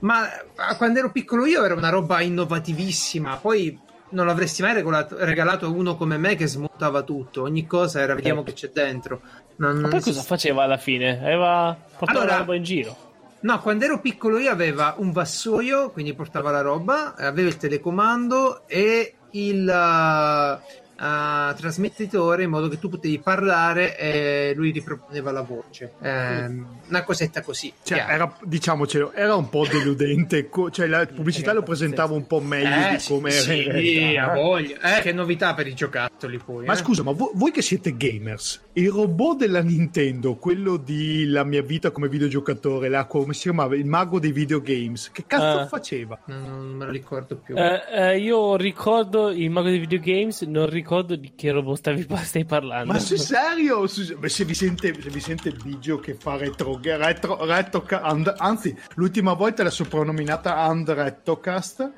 [SPEAKER 1] ma quando ero piccolo io era una roba innovativissima, poi non l'avresti mai regalato a uno come me che smontava tutto, ogni cosa era vediamo che c'è dentro. Non-
[SPEAKER 2] Ma poi
[SPEAKER 1] si-
[SPEAKER 2] cosa faceva alla fine? Aveva portato
[SPEAKER 1] Allora-
[SPEAKER 2] la roba in giro.
[SPEAKER 1] No, quando ero piccolo io aveva un vassoio, quindi portava la roba, aveva il telecomando e il uh, uh, trasmettitore in modo che tu potevi parlare e lui riproponeva la voce. Ehm, Una cosetta così.
[SPEAKER 3] Cioè, era, diciamocelo, era un po' deludente. co- Cioè, la pubblicità lo presentava un po' meglio
[SPEAKER 1] Eh,
[SPEAKER 3] di come
[SPEAKER 1] sì,
[SPEAKER 3] era
[SPEAKER 1] sì, ha voglia. Eh, che novità per i giocattoli poi.
[SPEAKER 3] Ma
[SPEAKER 1] eh.
[SPEAKER 3] scusa, ma vo- voi che siete gamers, il robot della Nintendo, quello di La mia vita come videogiocatore, là, come si chiamava? Il mago dei videogames, che cazzo
[SPEAKER 2] Ah.
[SPEAKER 3] faceva?
[SPEAKER 1] Non, non me lo ricordo più.
[SPEAKER 2] Eh, eh, io ricordo il mago dei videogames, non ricordo di che robot stavi, stai parlando.
[SPEAKER 3] Ma sul serio? Su- se, vi sente, se vi sente Bigio che fa retro, retro, retro and- anzi, l'ultima volta l'ha soprannominata Andrettocast.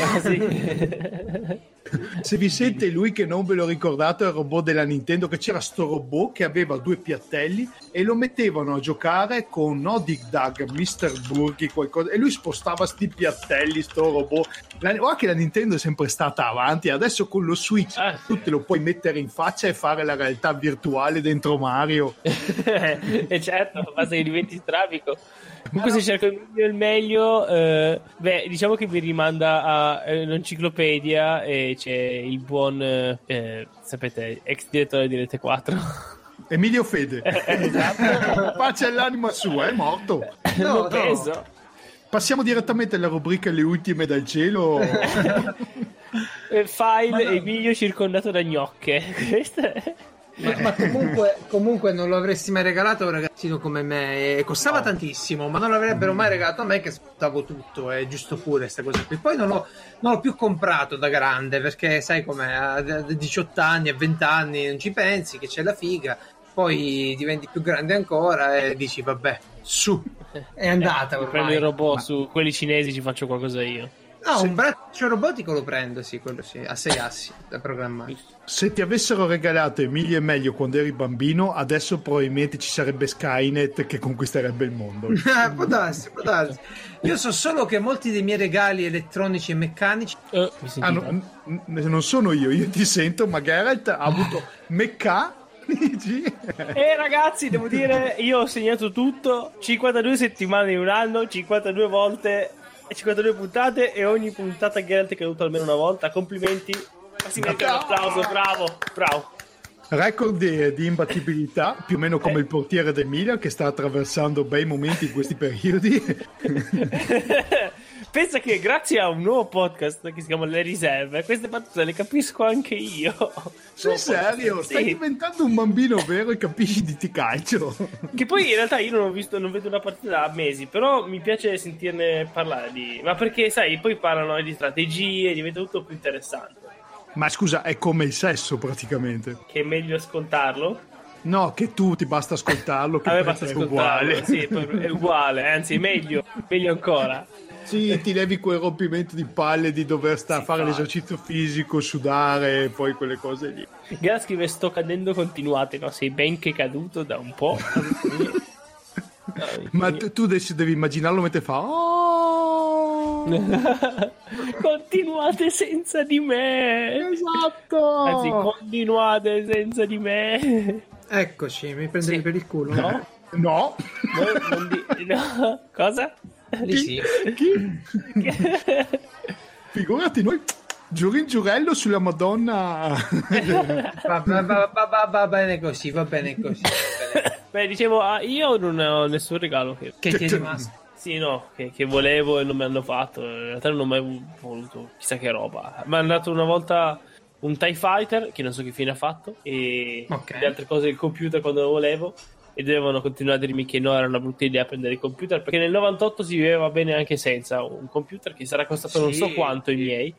[SPEAKER 2] Ah, sì.
[SPEAKER 3] Se vi sente lui che non ve lo ricordate, è il robot della Nintendo, che c'era sto robot che aveva due piattelli e lo mettevano a giocare con no Dig Dug, Mr. Burgi, qualcosa, e lui spostava sti piattelli, sto robot. La, guarda che la Nintendo è sempre stata avanti, adesso con lo Switch
[SPEAKER 2] Ah,
[SPEAKER 3] tu te lo puoi mettere in faccia e fare la realtà virtuale dentro Mario.
[SPEAKER 2] e certo, basta che diventi strabico. Comunque, se cerco il meglio, il meglio eh, beh, diciamo che mi rimanda a eh, e c'è il buon, eh, eh, sapete, ex direttore di Rete 4.
[SPEAKER 3] Emilio Fede,
[SPEAKER 2] esatto.
[SPEAKER 3] pace all'anima sua, è morto.
[SPEAKER 1] No,
[SPEAKER 2] L'ho
[SPEAKER 1] no.
[SPEAKER 2] preso.
[SPEAKER 3] passiamo direttamente alla rubrica Le ultime dal cielo.
[SPEAKER 2] Eh, File Emilio circondato da gnocche. Questa è...
[SPEAKER 1] Ma, ma comunque, comunque non lo avresti mai regalato a un ragazzino come me. E costava tantissimo, ma non l'avrebbero mai regalato a me che sfruttavo tutto. È giusto pure questa cosa qui. Poi non l'ho, non l'ho più comprato da grande perché sai com'è, a 18 anni, a 20 anni non ci pensi che c'è la figa. Poi diventi più grande ancora e dici vabbè, su, è andata ormai.
[SPEAKER 2] prendo il robot
[SPEAKER 1] Ma-
[SPEAKER 2] su quelli cinesi, ci faccio qualcosa io.
[SPEAKER 1] No, un braccio robotico lo prendo, sì, quello sì, a 6 assi da programmare.
[SPEAKER 3] Se ti avessero regalato Emilia e meglio quando eri bambino, adesso probabilmente ci sarebbe Skynet che conquisterebbe il mondo.
[SPEAKER 1] può darsi, può darsi. Io so solo che molti dei miei regali elettronici e meccanici
[SPEAKER 2] Eh?
[SPEAKER 3] Ah, no, n- n- non sono io, io ti sento, ma Geralt ha avuto mecca. dici?
[SPEAKER 2] Eh ragazzi, devo dire, io ho segnato tutto, 52 settimane in un anno, 52 volte, 52 puntate e ogni puntata Geralt è caduto almeno una volta. Complimenti. Ma si merita un applauso, bravo, bravo.
[SPEAKER 3] Record di, di imbattibilità, più o meno come il portiere del Milan che sta attraversando bei momenti in questi periodi.
[SPEAKER 2] Pensa che grazie a un nuovo podcast che si chiama Le Riserve, queste battute le capisco anche io.
[SPEAKER 3] Sul serio, stai
[SPEAKER 2] Sì.
[SPEAKER 3] diventando un bambino vero e capisci di ti calcio.
[SPEAKER 2] Che poi in realtà io non ho visto, non vedo una partita da mesi, però mi piace sentirne parlare di. Ma perché, sai, poi parlano di strategie, diventa tutto più interessante.
[SPEAKER 3] Ma scusa, è come il sesso praticamente.
[SPEAKER 2] Che è meglio ascoltarlo.
[SPEAKER 3] No, che tu ti basta ascoltarlo, che
[SPEAKER 2] basta
[SPEAKER 3] te è
[SPEAKER 2] ascoltarlo.
[SPEAKER 3] uguale.
[SPEAKER 2] Sì, è uguale, anzi, meglio, meglio ancora.
[SPEAKER 3] Sì, ti levi quel rompimento di palle di dover stare a
[SPEAKER 2] Sì,
[SPEAKER 3] fare
[SPEAKER 2] infatti.
[SPEAKER 3] l'esercizio fisico, sudare e poi quelle cose lì.
[SPEAKER 2] Gara scrive sto cadendo continuate, no? Sei ben che caduto da un po'.
[SPEAKER 3] Ma tu, tu adesso devi immaginarlo mentre fa. "Oh!"
[SPEAKER 2] continuate senza di me.
[SPEAKER 3] esatto!
[SPEAKER 2] Anzi, continuate senza di me.
[SPEAKER 1] Eccoci, mi prendevi
[SPEAKER 2] Sì.
[SPEAKER 1] per il culo?
[SPEAKER 2] No?
[SPEAKER 3] No,
[SPEAKER 2] No, non di- no. Cosa?
[SPEAKER 1] Lì sì.
[SPEAKER 3] chi? Figurati noi. Giurin giurello sulla Madonna.
[SPEAKER 1] Va, va- va- va- va- va bene così, va bene così. va bene.
[SPEAKER 2] Beh, dicevo, ah, io non ho nessun regalo che...
[SPEAKER 1] Che ti è rimasto?
[SPEAKER 2] Sì, no, che, che volevo e non mi hanno fatto. In realtà non ho mai voluto chissà che roba. Mi hanno dato una volta un TIE Fighter, che non so che fine ha fatto, e
[SPEAKER 1] Ok.
[SPEAKER 2] le altre cose del computer quando lo volevo. E dovevano continuare a dirmi che no, era una brutta idea prendere il computer. Perché nel 98 si viveva bene anche senza un computer che sarà costato non
[SPEAKER 1] Sì.
[SPEAKER 2] so quanto i miei.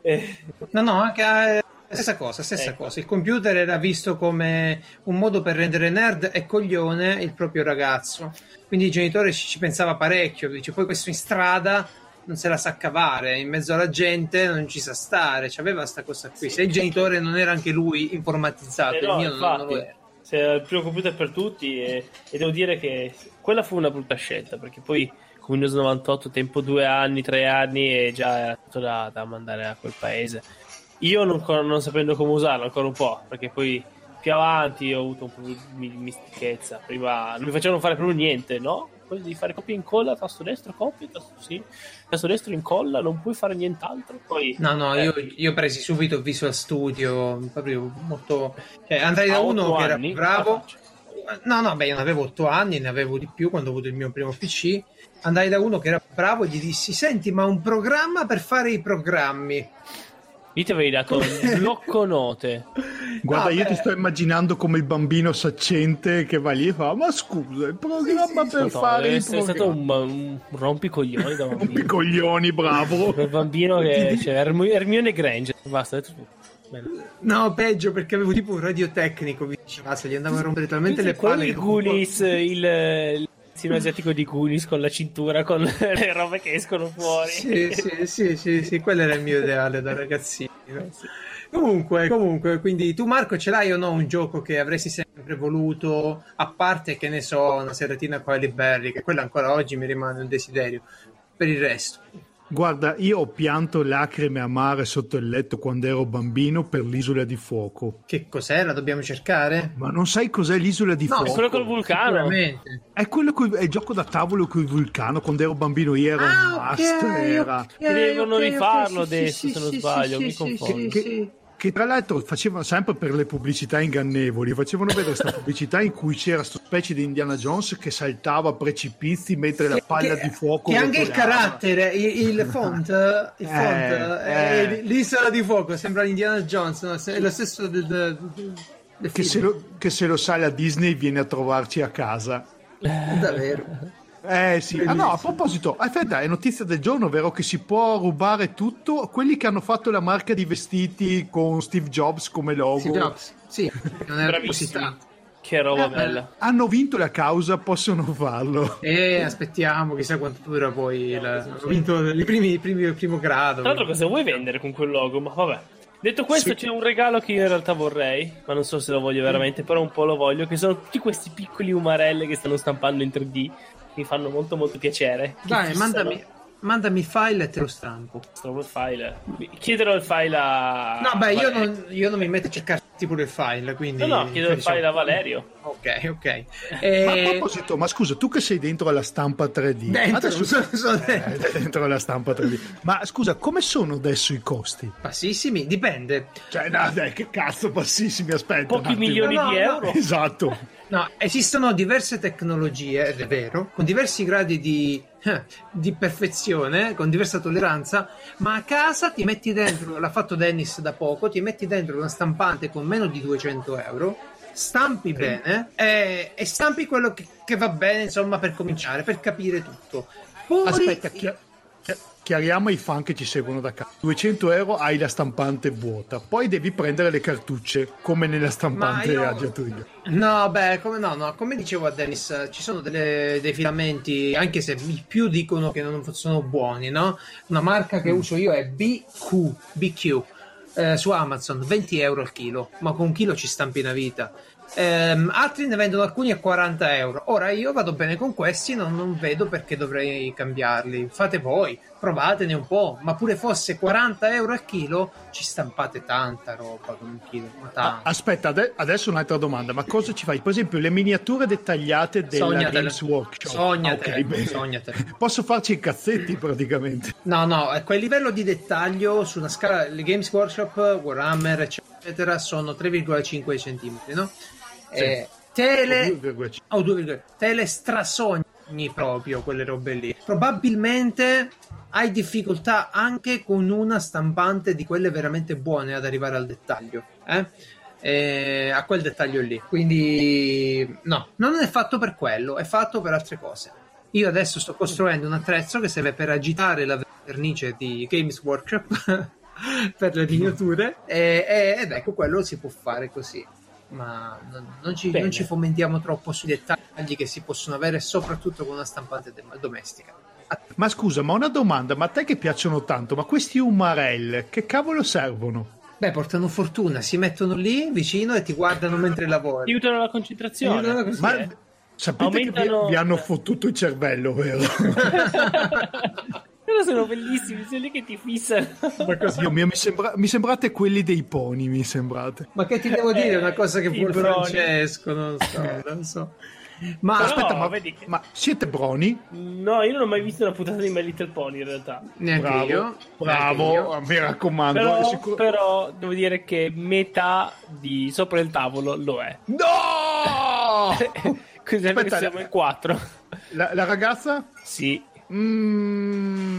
[SPEAKER 1] No, no, anche eh, stessa cosa, stessa
[SPEAKER 2] Ecco.
[SPEAKER 1] cosa. Il computer era visto come un modo per rendere nerd e coglione il proprio ragazzo. Quindi il genitore ci, ci pensava parecchio, dice poi questo in strada non se la sa cavare, in mezzo alla gente non ci sa stare, c'aveva sta cosa qui. Se il genitore non era anche lui informatizzato,
[SPEAKER 2] Eh
[SPEAKER 1] il
[SPEAKER 2] no,
[SPEAKER 1] mio non- non,
[SPEAKER 2] infatti,
[SPEAKER 1] lo era.
[SPEAKER 2] Se il primo computer per tutti e, e devo dire che quella fu una brutta scelta perché poi con Windows 98 tempo due anni, tre anni e già era tutto da, da mandare a quel paese. Io non, non sapendo come usarlo ancora un po' perché poi più avanti ho avuto un po' di mi- mistichezza. Prima non mi facevano fare proprio niente, no? Poi devi fare copia e incolla, tasto destro, copia, tasto sì, tasto destro incolla, non puoi fare nient'altro. Poi
[SPEAKER 1] No, no,
[SPEAKER 2] eh,
[SPEAKER 1] io, io presi subito Visual Studio, proprio molto... Cioè, andai da uno che era bravo...
[SPEAKER 2] faccio.
[SPEAKER 1] No, no, beh, io ne avevo 8 anni, ne avevo di più quando ho avuto il mio primo PC. Andai da uno che era bravo e gli dissi: Senti, ma un programma per fare i programmi.
[SPEAKER 2] Io ti avevi dato il blocco note.
[SPEAKER 3] Guarda,
[SPEAKER 1] Ah,
[SPEAKER 3] io
[SPEAKER 1] beh.
[SPEAKER 3] ti sto immaginando come il bambino saccente che va lì e fa: Ma scusa, il programma per
[SPEAKER 2] Madonna,
[SPEAKER 3] fare
[SPEAKER 2] deve
[SPEAKER 3] il
[SPEAKER 2] essere stato
[SPEAKER 3] programma.
[SPEAKER 2] un, un rompicoglioni da bambino.
[SPEAKER 3] Rompicoglioni, bravo.
[SPEAKER 2] Quel bambino che Herm- Hermione Granger. Basta, è detto tu. Bello.
[SPEAKER 1] No, peggio perché avevo tipo un radiotecnico vicino. Ah, se gli andavo a rompere talmente le palle. un po'-
[SPEAKER 2] Goonies, il, sino asiatico di Goonies con la cintura, con le robe che escono fuori.
[SPEAKER 1] Sì, sì, sì, sì, sì, quello era il mio ideale da ragazzino. Comunque, comunque, quindi tu Marco ce l'hai o no un gioco che avresti sempre voluto, a parte che ne so, una seratina con Halle Berry, che quella ancora oggi mi rimane un desiderio. Per il resto.
[SPEAKER 3] Guarda, io ho pianto lacrime amare sotto il letto quando ero bambino per l'isola di fuoco.
[SPEAKER 1] Che cos'è? La dobbiamo cercare?
[SPEAKER 3] Ma non sai cos'è l'isola di
[SPEAKER 1] No,
[SPEAKER 2] È
[SPEAKER 3] fuoco?
[SPEAKER 2] quello col vulcano.
[SPEAKER 3] È quello coi- è il gioco da tavolo con il vulcano. Quando ero bambino, io ero un
[SPEAKER 1] Ah, ok,
[SPEAKER 3] must. Era.
[SPEAKER 1] ok,
[SPEAKER 2] Devono
[SPEAKER 1] ok,
[SPEAKER 2] rifarlo
[SPEAKER 1] ok, sì,
[SPEAKER 2] adesso,
[SPEAKER 1] sì,
[SPEAKER 2] se non
[SPEAKER 1] sì,
[SPEAKER 2] sbaglio,
[SPEAKER 1] sì,
[SPEAKER 2] mi confondo.
[SPEAKER 1] sì,
[SPEAKER 3] Che-
[SPEAKER 1] sì.
[SPEAKER 3] Che tra l'altro facevano sempre per le pubblicità ingannevoli, facevano vedere questa pubblicità in cui c'era questa specie di Indiana Jones che saltava a precipizi mentre la palla
[SPEAKER 1] che,
[SPEAKER 3] di fuoco
[SPEAKER 1] che anche il carattere il, il font, il font
[SPEAKER 3] Eh,
[SPEAKER 1] eh, l'isola di fuoco sembra l'Indiana Jones no? è lo stesso del, del, del
[SPEAKER 3] che, se lo, che se lo sa la Disney viene a trovarci a casa.
[SPEAKER 1] davvero
[SPEAKER 3] Eh sì, ah no, a proposito, aspetta, è notizia del giorno, vero che si può rubare tutto? Quelli che hanno fatto la marca di vestiti con Steve Jobs come logo
[SPEAKER 1] Steve Jobs sì non era così
[SPEAKER 2] Bravissimi.
[SPEAKER 1] tanto
[SPEAKER 2] Che roba bella.
[SPEAKER 3] hanno vinto la causa, possono farlo.
[SPEAKER 1] e aspettiamo chissà quanto dura poi il, hanno vinto i primi, i primi- il primo grado
[SPEAKER 2] Tra l'altro, cosa vuoi vendere con quel logo? Ma vabbè. Detto questo,
[SPEAKER 3] Sì.
[SPEAKER 2] c'è un regalo che io in realtà vorrei, ma non so se lo voglio veramente, però un po' lo voglio, che sono tutti questi piccoli umarelle che stanno stampando in 3D. Mi fanno molto molto piacere.
[SPEAKER 1] Dai mandami mandami il file e te lo stampo
[SPEAKER 2] Trovo il file. Chiederò il file a.
[SPEAKER 1] no beh io non, io non mi metto a cercarti pure il file quindi
[SPEAKER 2] No, no, chiedo il
[SPEAKER 1] diciamo-
[SPEAKER 2] file a Valerio.
[SPEAKER 1] ok ok
[SPEAKER 3] Ma a
[SPEAKER 1] e...
[SPEAKER 3] proposito, ma scusa, tu che sei dentro alla stampa 3D,
[SPEAKER 1] Dentro,
[SPEAKER 3] adesso
[SPEAKER 1] sono- sono dentro.
[SPEAKER 3] Eh, dentro alla stampa 3D, ma scusa, come sono adesso i costi?
[SPEAKER 1] Bassissimi, dipende.
[SPEAKER 3] Cioè, no, dai, che cazzo, bassissimi, aspetta.
[SPEAKER 2] Pochi milioni
[SPEAKER 1] No, no,
[SPEAKER 2] di
[SPEAKER 1] no.
[SPEAKER 2] euro.
[SPEAKER 3] Esatto.
[SPEAKER 1] No, esistono diverse tecnologie, è vero, con diversi gradi di, eh, di perfezione, con diversa tolleranza, ma a casa ti metti dentro, l'ha fatto Dennis da poco, ti metti dentro una stampante con meno di 200 euro, stampi bene e, e stampi quello che, che va bene, insomma, per cominciare, per capire tutto. Poi,
[SPEAKER 3] Aspetta, chi- chiariamo ai fan che ci seguono da casa. 200 euro hai la stampante vuota, poi devi prendere le cartucce, come nella stampante
[SPEAKER 1] io-
[SPEAKER 3] a Giatuglio.
[SPEAKER 1] No, beh, come, no, no, come dicevo a Dennis, eh, ci sono delle- dei filamenti, anche se i più dicono che non sono buoni, no? Una marca che uso io è BQ, BQ eh, su Amazon, 20 euro al chilo, ma con un chilo ci stampi una vita. Ehm, altri ne vendono alcuni a 40 euro. Ora io vado bene con questi, non, non vedo perché dovrei cambiarli. Fate voi, provatene un po'. Ma pure fosse 40 euro al chilo, ci stampate tanta roba con un chilo. Ma
[SPEAKER 3] Ah,
[SPEAKER 1] tanta.
[SPEAKER 3] aspetta, ade- adesso un'altra domanda, ma cosa ci fai? Per esempio, le miniature dettagliate della
[SPEAKER 1] Sognatele.
[SPEAKER 3] Games Workshop.
[SPEAKER 1] Sognatele,
[SPEAKER 3] Ah, ok, bene.
[SPEAKER 1] sognatele.
[SPEAKER 3] Posso farci i cazzetti praticamente.
[SPEAKER 1] No, no, a quel livello di dettaglio su una scala, le Games Workshop, Warhammer, eccetera, sono 3,5 cm, no? Eh, tele,
[SPEAKER 3] 2,5.
[SPEAKER 1] oh, 2,5. tele strasogni proprio quelle robe lì. Probabilmente hai difficoltà anche con una stampante di quelle veramente buone ad arrivare al dettaglio, eh? Eh, a quel dettaglio lì. Quindi, no, non è fatto per quello, è fatto per altre cose. Io adesso sto costruendo un attrezzo che serve per agitare la vernice di Games Workshop per le miniature e- e- ed ecco quello si può fare così. Ma non, ci, non ci fomentiamo troppo sui dettagli che si possono avere soprattutto con una stampante de- domestica.
[SPEAKER 3] Ma scusa, ma una domanda, ma a te che piacciono tanto, ma questi umarell, che cavolo servono?
[SPEAKER 1] Beh, portano fortuna, si mettono lì vicino e ti guardano mentre lavori.
[SPEAKER 2] Aiutano la concentrazione.
[SPEAKER 1] Aiutano così,
[SPEAKER 3] Ma
[SPEAKER 1] eh.
[SPEAKER 3] sapete che
[SPEAKER 2] Aumentano-
[SPEAKER 3] vi, vi hanno fottuto il cervello, vero?
[SPEAKER 2] Però sono bellissimi, sono lì che ti fissano.
[SPEAKER 3] Dio mio, mi, sembra- mi sembrate quelli dei poni, mi sembrate.
[SPEAKER 1] Ma che ti devo dire?
[SPEAKER 2] Eh,
[SPEAKER 1] Una cosa che
[SPEAKER 2] broni.
[SPEAKER 1] Francesco, non so, non so. Ma
[SPEAKER 2] Però-
[SPEAKER 3] Aspetta, ma,
[SPEAKER 2] vedi che-
[SPEAKER 3] ma siete broni?
[SPEAKER 2] No, io non ho mai visto una puntata di My Little Pony in realtà.
[SPEAKER 1] neanche
[SPEAKER 3] Bravo,
[SPEAKER 1] io. neanche
[SPEAKER 3] bravo,
[SPEAKER 1] io.
[SPEAKER 3] mi raccomando.
[SPEAKER 2] Però,
[SPEAKER 3] è sicuro-
[SPEAKER 2] però devo dire che metà di sopra il tavolo lo è.
[SPEAKER 3] No!
[SPEAKER 2] Così siamo in quattro.
[SPEAKER 3] La, la ragazza?
[SPEAKER 2] Sì.
[SPEAKER 3] Mm,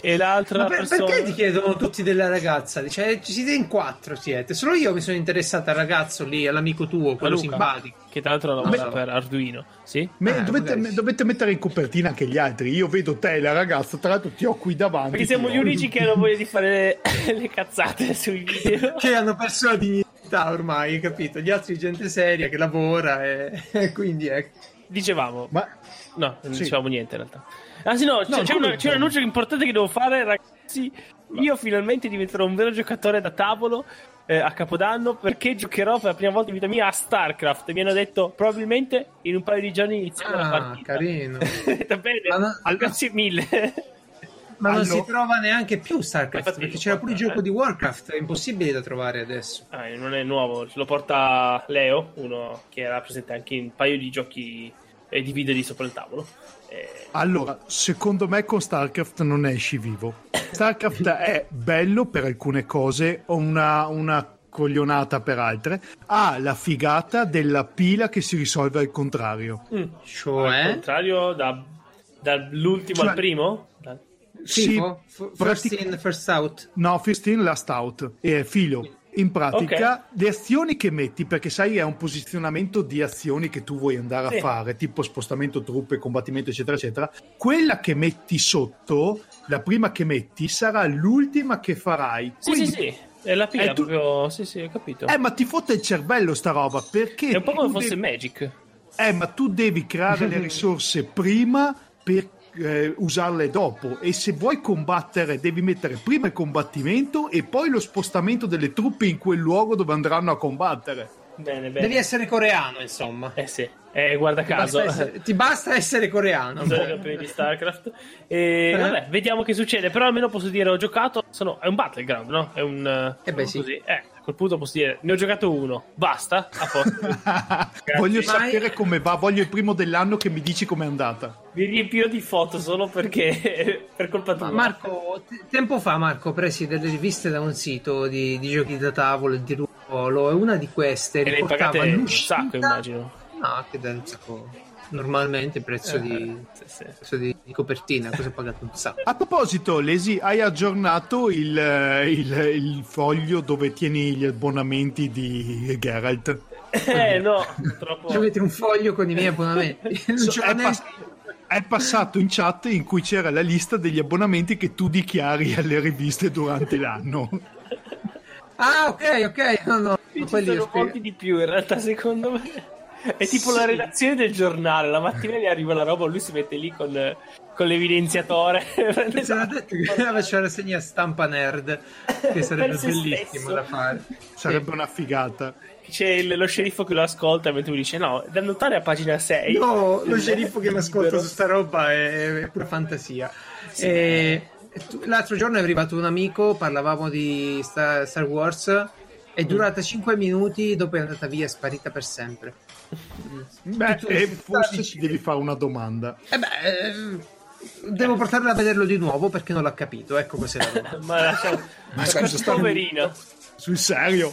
[SPEAKER 2] E l'altra
[SPEAKER 1] per-
[SPEAKER 2] persona...
[SPEAKER 1] perché ti chiedono tutti della ragazza? Cioè, ci siete in quattro, siete. Solo io mi sono interessata al ragazzo lì, all'amico tuo, quello
[SPEAKER 2] Luca,
[SPEAKER 1] simpatico.
[SPEAKER 2] Che tra l'altro lavora
[SPEAKER 1] Ma-
[SPEAKER 2] per Arduino. Sì?
[SPEAKER 3] me-
[SPEAKER 1] Eh,
[SPEAKER 3] dovete,
[SPEAKER 1] sì.
[SPEAKER 3] dovete mettere in copertina anche gli altri. Io vedo te e la ragazza, tra l'altro ti ho qui davanti.
[SPEAKER 2] Perché siamo gli unici che hanno voglia di fare le, le cazzate sui video.
[SPEAKER 1] Che hanno perso la dignità ormai, hai capito? Gli altri gente seria che lavora e, e quindi ecco.
[SPEAKER 2] Dicevamo.
[SPEAKER 3] Ma
[SPEAKER 2] No, non
[SPEAKER 3] Sì.
[SPEAKER 2] dicevamo niente in realtà. Ah sì, no, c'è,
[SPEAKER 3] No,
[SPEAKER 2] c'è una- c'è un
[SPEAKER 3] no?
[SPEAKER 2] annuncio importante che devo fare, ragazzi. Io finalmente diventerò un vero giocatore da tavolo eh, a Capodanno perché giocherò per la prima volta in vita mia a StarCraft. Mi hanno detto probabilmente in un paio di giorni iniziamo la
[SPEAKER 1] Ah,
[SPEAKER 2] partita.
[SPEAKER 1] carino.
[SPEAKER 2] Va bene,
[SPEAKER 1] non-
[SPEAKER 2] grazie mille.
[SPEAKER 1] Ma non
[SPEAKER 3] Allora-
[SPEAKER 1] si trova neanche più StarCraft,
[SPEAKER 2] Infatti,
[SPEAKER 1] perché c'era pure il
[SPEAKER 2] eh.
[SPEAKER 1] gioco di Warcraft, è impossibile da trovare adesso.
[SPEAKER 2] Ah, non è nuovo, ce lo porta Leo, uno che era presente anche in un paio di giochi e di video di sopra il tavolo. Eh,
[SPEAKER 3] allora, secondo me con StarCraft non esci vivo. StarCraft è bello per alcune cose, ho una, una coglionata per altre, ha la figata della pila che si risolve al contrario.
[SPEAKER 2] Mm. Al
[SPEAKER 1] Cioè,
[SPEAKER 2] contrario, da- dall'ultimo
[SPEAKER 3] Cioè-
[SPEAKER 2] al primo? Da-
[SPEAKER 1] tipo, f- first
[SPEAKER 3] pratic-
[SPEAKER 1] in, first out.
[SPEAKER 3] No, first in, last out. E filo. In pratica, le azioni che metti, perché sai, è un posizionamento di azioni che tu vuoi andare
[SPEAKER 2] Sì.
[SPEAKER 3] a fare, tipo spostamento truppe, combattimento, eccetera, eccetera. Quella che metti sotto, la prima che metti, sarà l'ultima che farai.
[SPEAKER 2] Sì,
[SPEAKER 3] Quindi-
[SPEAKER 2] sì, sì. È la pila
[SPEAKER 3] Eh, tu-
[SPEAKER 2] proprio. Sì, sì, ho capito.
[SPEAKER 3] Eh, ma ti fotte il cervello sta roba, perché...
[SPEAKER 2] È un po' come fosse
[SPEAKER 3] devi-
[SPEAKER 2] Magic.
[SPEAKER 3] Eh, ma tu devi creare le risorse prima per eh, usarle dopo e se vuoi combattere devi mettere prima il combattimento e poi lo spostamento delle truppe in quel luogo dove andranno a combattere.
[SPEAKER 2] Bene, bene.
[SPEAKER 1] Devi essere coreano, insomma.
[SPEAKER 2] Eh sì, eh, guarda
[SPEAKER 1] Ti basta
[SPEAKER 2] caso.
[SPEAKER 1] essere, ti basta essere coreano.
[SPEAKER 2] Non sono i campioni di StarCraft. E vabbè, vediamo che succede. Però almeno posso dire: ho giocato. Sono, è un battleground, no? È un.
[SPEAKER 1] Eh beh, sì.
[SPEAKER 2] così. Eh, quel punto posso dire: ne ho giocato uno. Basta. A posto.
[SPEAKER 3] voglio sapere come va, voglio il primo dell'anno che mi dici com'è andata.
[SPEAKER 2] Mi riempio di foto solo perché. per colpa tua.
[SPEAKER 1] Ma Marco, te- tempo fa Marco presi delle riviste da un sito di, di giochi da tavolo e di ruolo e una di queste
[SPEAKER 2] E le
[SPEAKER 1] riportava
[SPEAKER 2] pagate un
[SPEAKER 1] l'uscita-
[SPEAKER 2] sacco, immagino.
[SPEAKER 1] No, che da un sacco. Normalmente prezzo, di,
[SPEAKER 2] Eh, sì, sì.
[SPEAKER 1] prezzo di, di copertina, cosa ho pagato un sacco.
[SPEAKER 3] A proposito, Lesi, hai aggiornato il, eh, il- il foglio dove tieni gli abbonamenti di Geralt?
[SPEAKER 2] Eh, no, purtroppo.
[SPEAKER 1] Ci avete un foglio con i miei abbonamenti. Non
[SPEAKER 3] So-
[SPEAKER 1] ce
[SPEAKER 3] è, pass- è passato in chat in cui c'era la lista degli abbonamenti che tu dichiari alle riviste durante l'anno.
[SPEAKER 1] Ah, ok, ok. No, no.
[SPEAKER 2] Ci
[SPEAKER 1] quelli
[SPEAKER 2] sono molti di più, in realtà, secondo me. È tipo la redazione del giornale. La mattina gli arriva la roba, lui si mette lì con, con l'evidenziatore.
[SPEAKER 1] Mi sono detto che faccio la rassegna stampa nerd, che sarebbe bellissimo
[SPEAKER 2] stesso.
[SPEAKER 1] da fare.
[SPEAKER 3] Sarebbe una figata.
[SPEAKER 2] C'è il- lo sceriffo che lo ascolta mentre lui dice: No, da notare a pagina 6.
[SPEAKER 1] No, lo sceriffo che mi ascolta su sta roba è, è pura fantasia. E- e tu- l'altro giorno è arrivato un amico, parlavamo di Star, Star Wars. È durata 5 minuti, dopo è andata via, è sparita per sempre.
[SPEAKER 3] Beh,
[SPEAKER 1] Tu-
[SPEAKER 3] e forse ci devi fare una domanda.
[SPEAKER 1] E beh, ehm, devo portarlo a vederlo di nuovo perché non l'ha capito. Ecco cos'è la roba.
[SPEAKER 2] Ma lasciamo.
[SPEAKER 3] Ma scusa,
[SPEAKER 2] poverino.
[SPEAKER 3] Sul serio?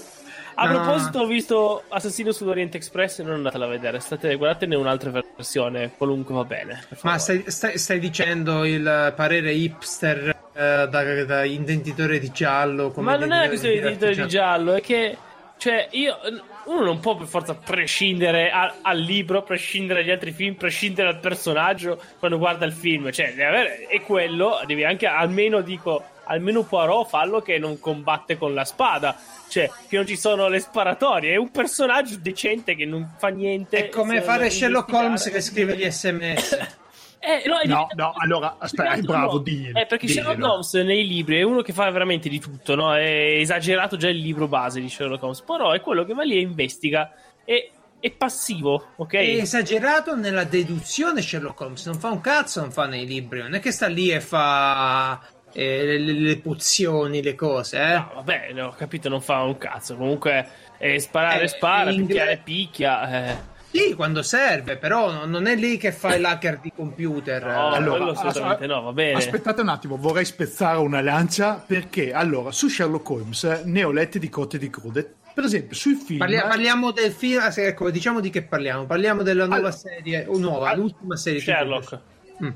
[SPEAKER 2] A
[SPEAKER 1] No.
[SPEAKER 2] proposito, ho visto Assassino sull'Oriente Express e non andatela a vedere. State, guardatene un'altra versione, qualunque va bene.
[SPEAKER 1] Ma stai, stai- stai dicendo il parere hipster eh, da, da intenditore di giallo? Come
[SPEAKER 2] Ma non è una
[SPEAKER 1] intenditore
[SPEAKER 2] questione di editore di giallo, è che. Cioè, io. Uno non può per forza prescindere a- al libro, prescindere dagli altri film, prescindere dal personaggio quando guarda il film. Cioè, deve avere. E quello, devi anche almeno dico. Almeno Poirot fallo che non combatte con la spada. Cioè, che non ci sono le sparatorie. È un personaggio decente che non fa niente.
[SPEAKER 1] È come fare Sherlock. Holmes che scrive gli sms.
[SPEAKER 2] Eh, no,
[SPEAKER 3] No, no, allora, aspetta, bravo,
[SPEAKER 2] no.
[SPEAKER 3] diglielo.
[SPEAKER 2] Eh, perché Sherlock
[SPEAKER 3] diglielo.
[SPEAKER 2] Holmes nei libri è uno che fa veramente di tutto, no? È esagerato già il libro base di Sherlock Holmes, però è quello che va lì e investiga. E è passivo, ok?
[SPEAKER 1] È esagerato nella deduzione Sherlock Holmes, non fa un cazzo, non fa nei libri, non è che sta lì e fa eh, le, le- le pozioni, le cose, eh.
[SPEAKER 2] No, vabbè, ho capito, non fa un cazzo. Comunque, eh, sparare,
[SPEAKER 1] Eh,
[SPEAKER 2] spara,
[SPEAKER 1] in
[SPEAKER 2] picchiare, picchia. Eh.
[SPEAKER 1] Sì, quando serve, però non- non è lì che fa l'hacker di computer.
[SPEAKER 2] No,
[SPEAKER 1] eh.
[SPEAKER 3] Allora,
[SPEAKER 2] assolutamente
[SPEAKER 3] as-
[SPEAKER 2] no, va bene.
[SPEAKER 3] Aspettate un attimo, vorrei spezzare una lancia perché allora su Sherlock Holmes eh, ne ho lette di cotte e di crude. Per esempio, sui film
[SPEAKER 1] Parlia- parliamo del film, sì, ecco, diciamo di che parliamo. Parliamo della nuova
[SPEAKER 3] Allora-
[SPEAKER 1] serie, o nuova,
[SPEAKER 3] All-
[SPEAKER 1] l'ultima serie. TV.
[SPEAKER 2] Sherlock.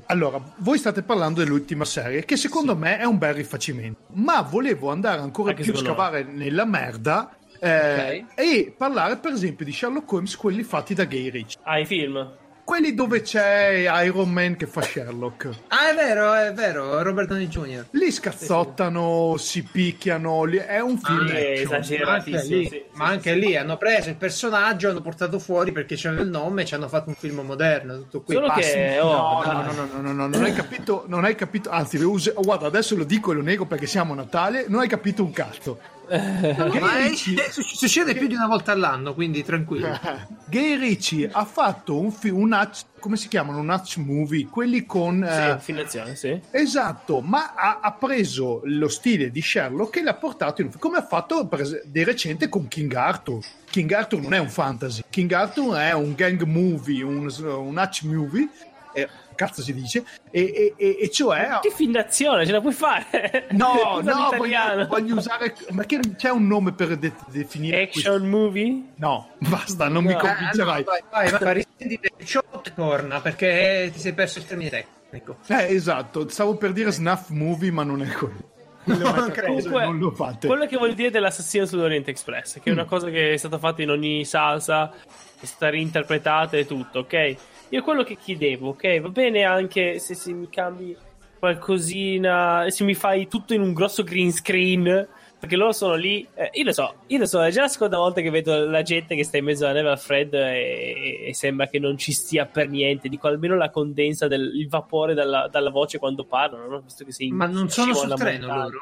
[SPEAKER 3] Allora, voi state parlando dell'ultima serie, che secondo me è un bel rifacimento, ma volevo andare ancora
[SPEAKER 2] Anche
[SPEAKER 3] più a scavare nella merda eh, e parlare per esempio di Sherlock Holmes, quelli fatti da Gay Ritchie.
[SPEAKER 2] Ah, i film.
[SPEAKER 3] Quelli dove c'è Iron Man che fa Sherlock.
[SPEAKER 1] Ah, è vero, è vero, Robert Downey Jr.
[SPEAKER 3] Li scazzottano, si picchiano, li- è un film
[SPEAKER 2] Ah, è esagerato.
[SPEAKER 1] Ma anche, lì,
[SPEAKER 2] sì, sì,
[SPEAKER 1] ma
[SPEAKER 2] sì,
[SPEAKER 1] anche
[SPEAKER 2] sì.
[SPEAKER 1] lì hanno preso il personaggio, hanno portato fuori perché c'era il nome e ci hanno fatto un film moderno. Tutto qui.
[SPEAKER 2] Solo
[SPEAKER 1] Passi.
[SPEAKER 2] che, oh,
[SPEAKER 3] No, no, no, no, no, no, no, non hai capito, non hai capito, anzi, lo uso- guarda, adesso lo dico e lo nego perché siamo a Natale, non hai capito un cazzo.
[SPEAKER 1] Ma è- su- succede più di una volta all'anno, quindi tranquillo.
[SPEAKER 3] Gay Ritchie ha fatto un film, un hatch, come si chiamano? Un hatch movie, quelli con...
[SPEAKER 2] Sì,
[SPEAKER 3] eh,
[SPEAKER 2] sì.
[SPEAKER 3] Esatto, ma ha, ha preso lo stile di Sherlock e l'ha portato in un come ha fatto per es- di recente con King Arthur. King Arthur non è un fantasy, King Arthur è un gang movie, un, un hatch movie eh, cazzo si dice, e, e, e cioè...
[SPEAKER 2] Che finnazione, ce la puoi fare?
[SPEAKER 3] No, no, voglio, voglio, usare... Ma che c'è un nome per de- definire...
[SPEAKER 2] Action questo? movie?
[SPEAKER 3] No, basta, non no, mi convincerai.
[SPEAKER 1] vai, vai, vai, vai risentite shot corna, perché ti sei perso il termine tecnico.
[SPEAKER 3] Eh, esatto, stavo per dire snuff movie, ma non è quello. No,
[SPEAKER 2] Comunque, non lo fate. Quello che vuol dire dell'assassino sull'Oriente Express, che è una mm. cosa che è stata fatta in ogni salsa, è stata reinterpretata e tutto, ok? Io quello che chiedevo, ok, va bene anche se, se mi cambi qualcosina, se mi fai tutto in un grosso green screen, perché loro sono lì. Eh, io lo so, io lo so, è già la seconda volta che vedo la gente che sta in mezzo alla neve al freddo e, e, sembra che non ci stia per niente. Dico almeno la condensa del vapore dalla, dalla, voce quando parlano, no? Visto che sei
[SPEAKER 1] Ma non sono sul treno loro?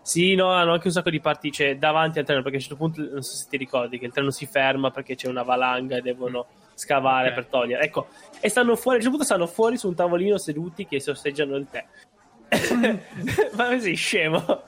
[SPEAKER 2] Sì, no, hanno anche un sacco di parti cioè, davanti al treno, perché a un certo punto, non so se ti ricordi, che il treno si ferma perché c'è una valanga e devono scavare okay. per togliere. Ecco, e stanno fuori, a un certo punto stanno fuori su un tavolino seduti che sorseggiano il tè. Ma sei scemo.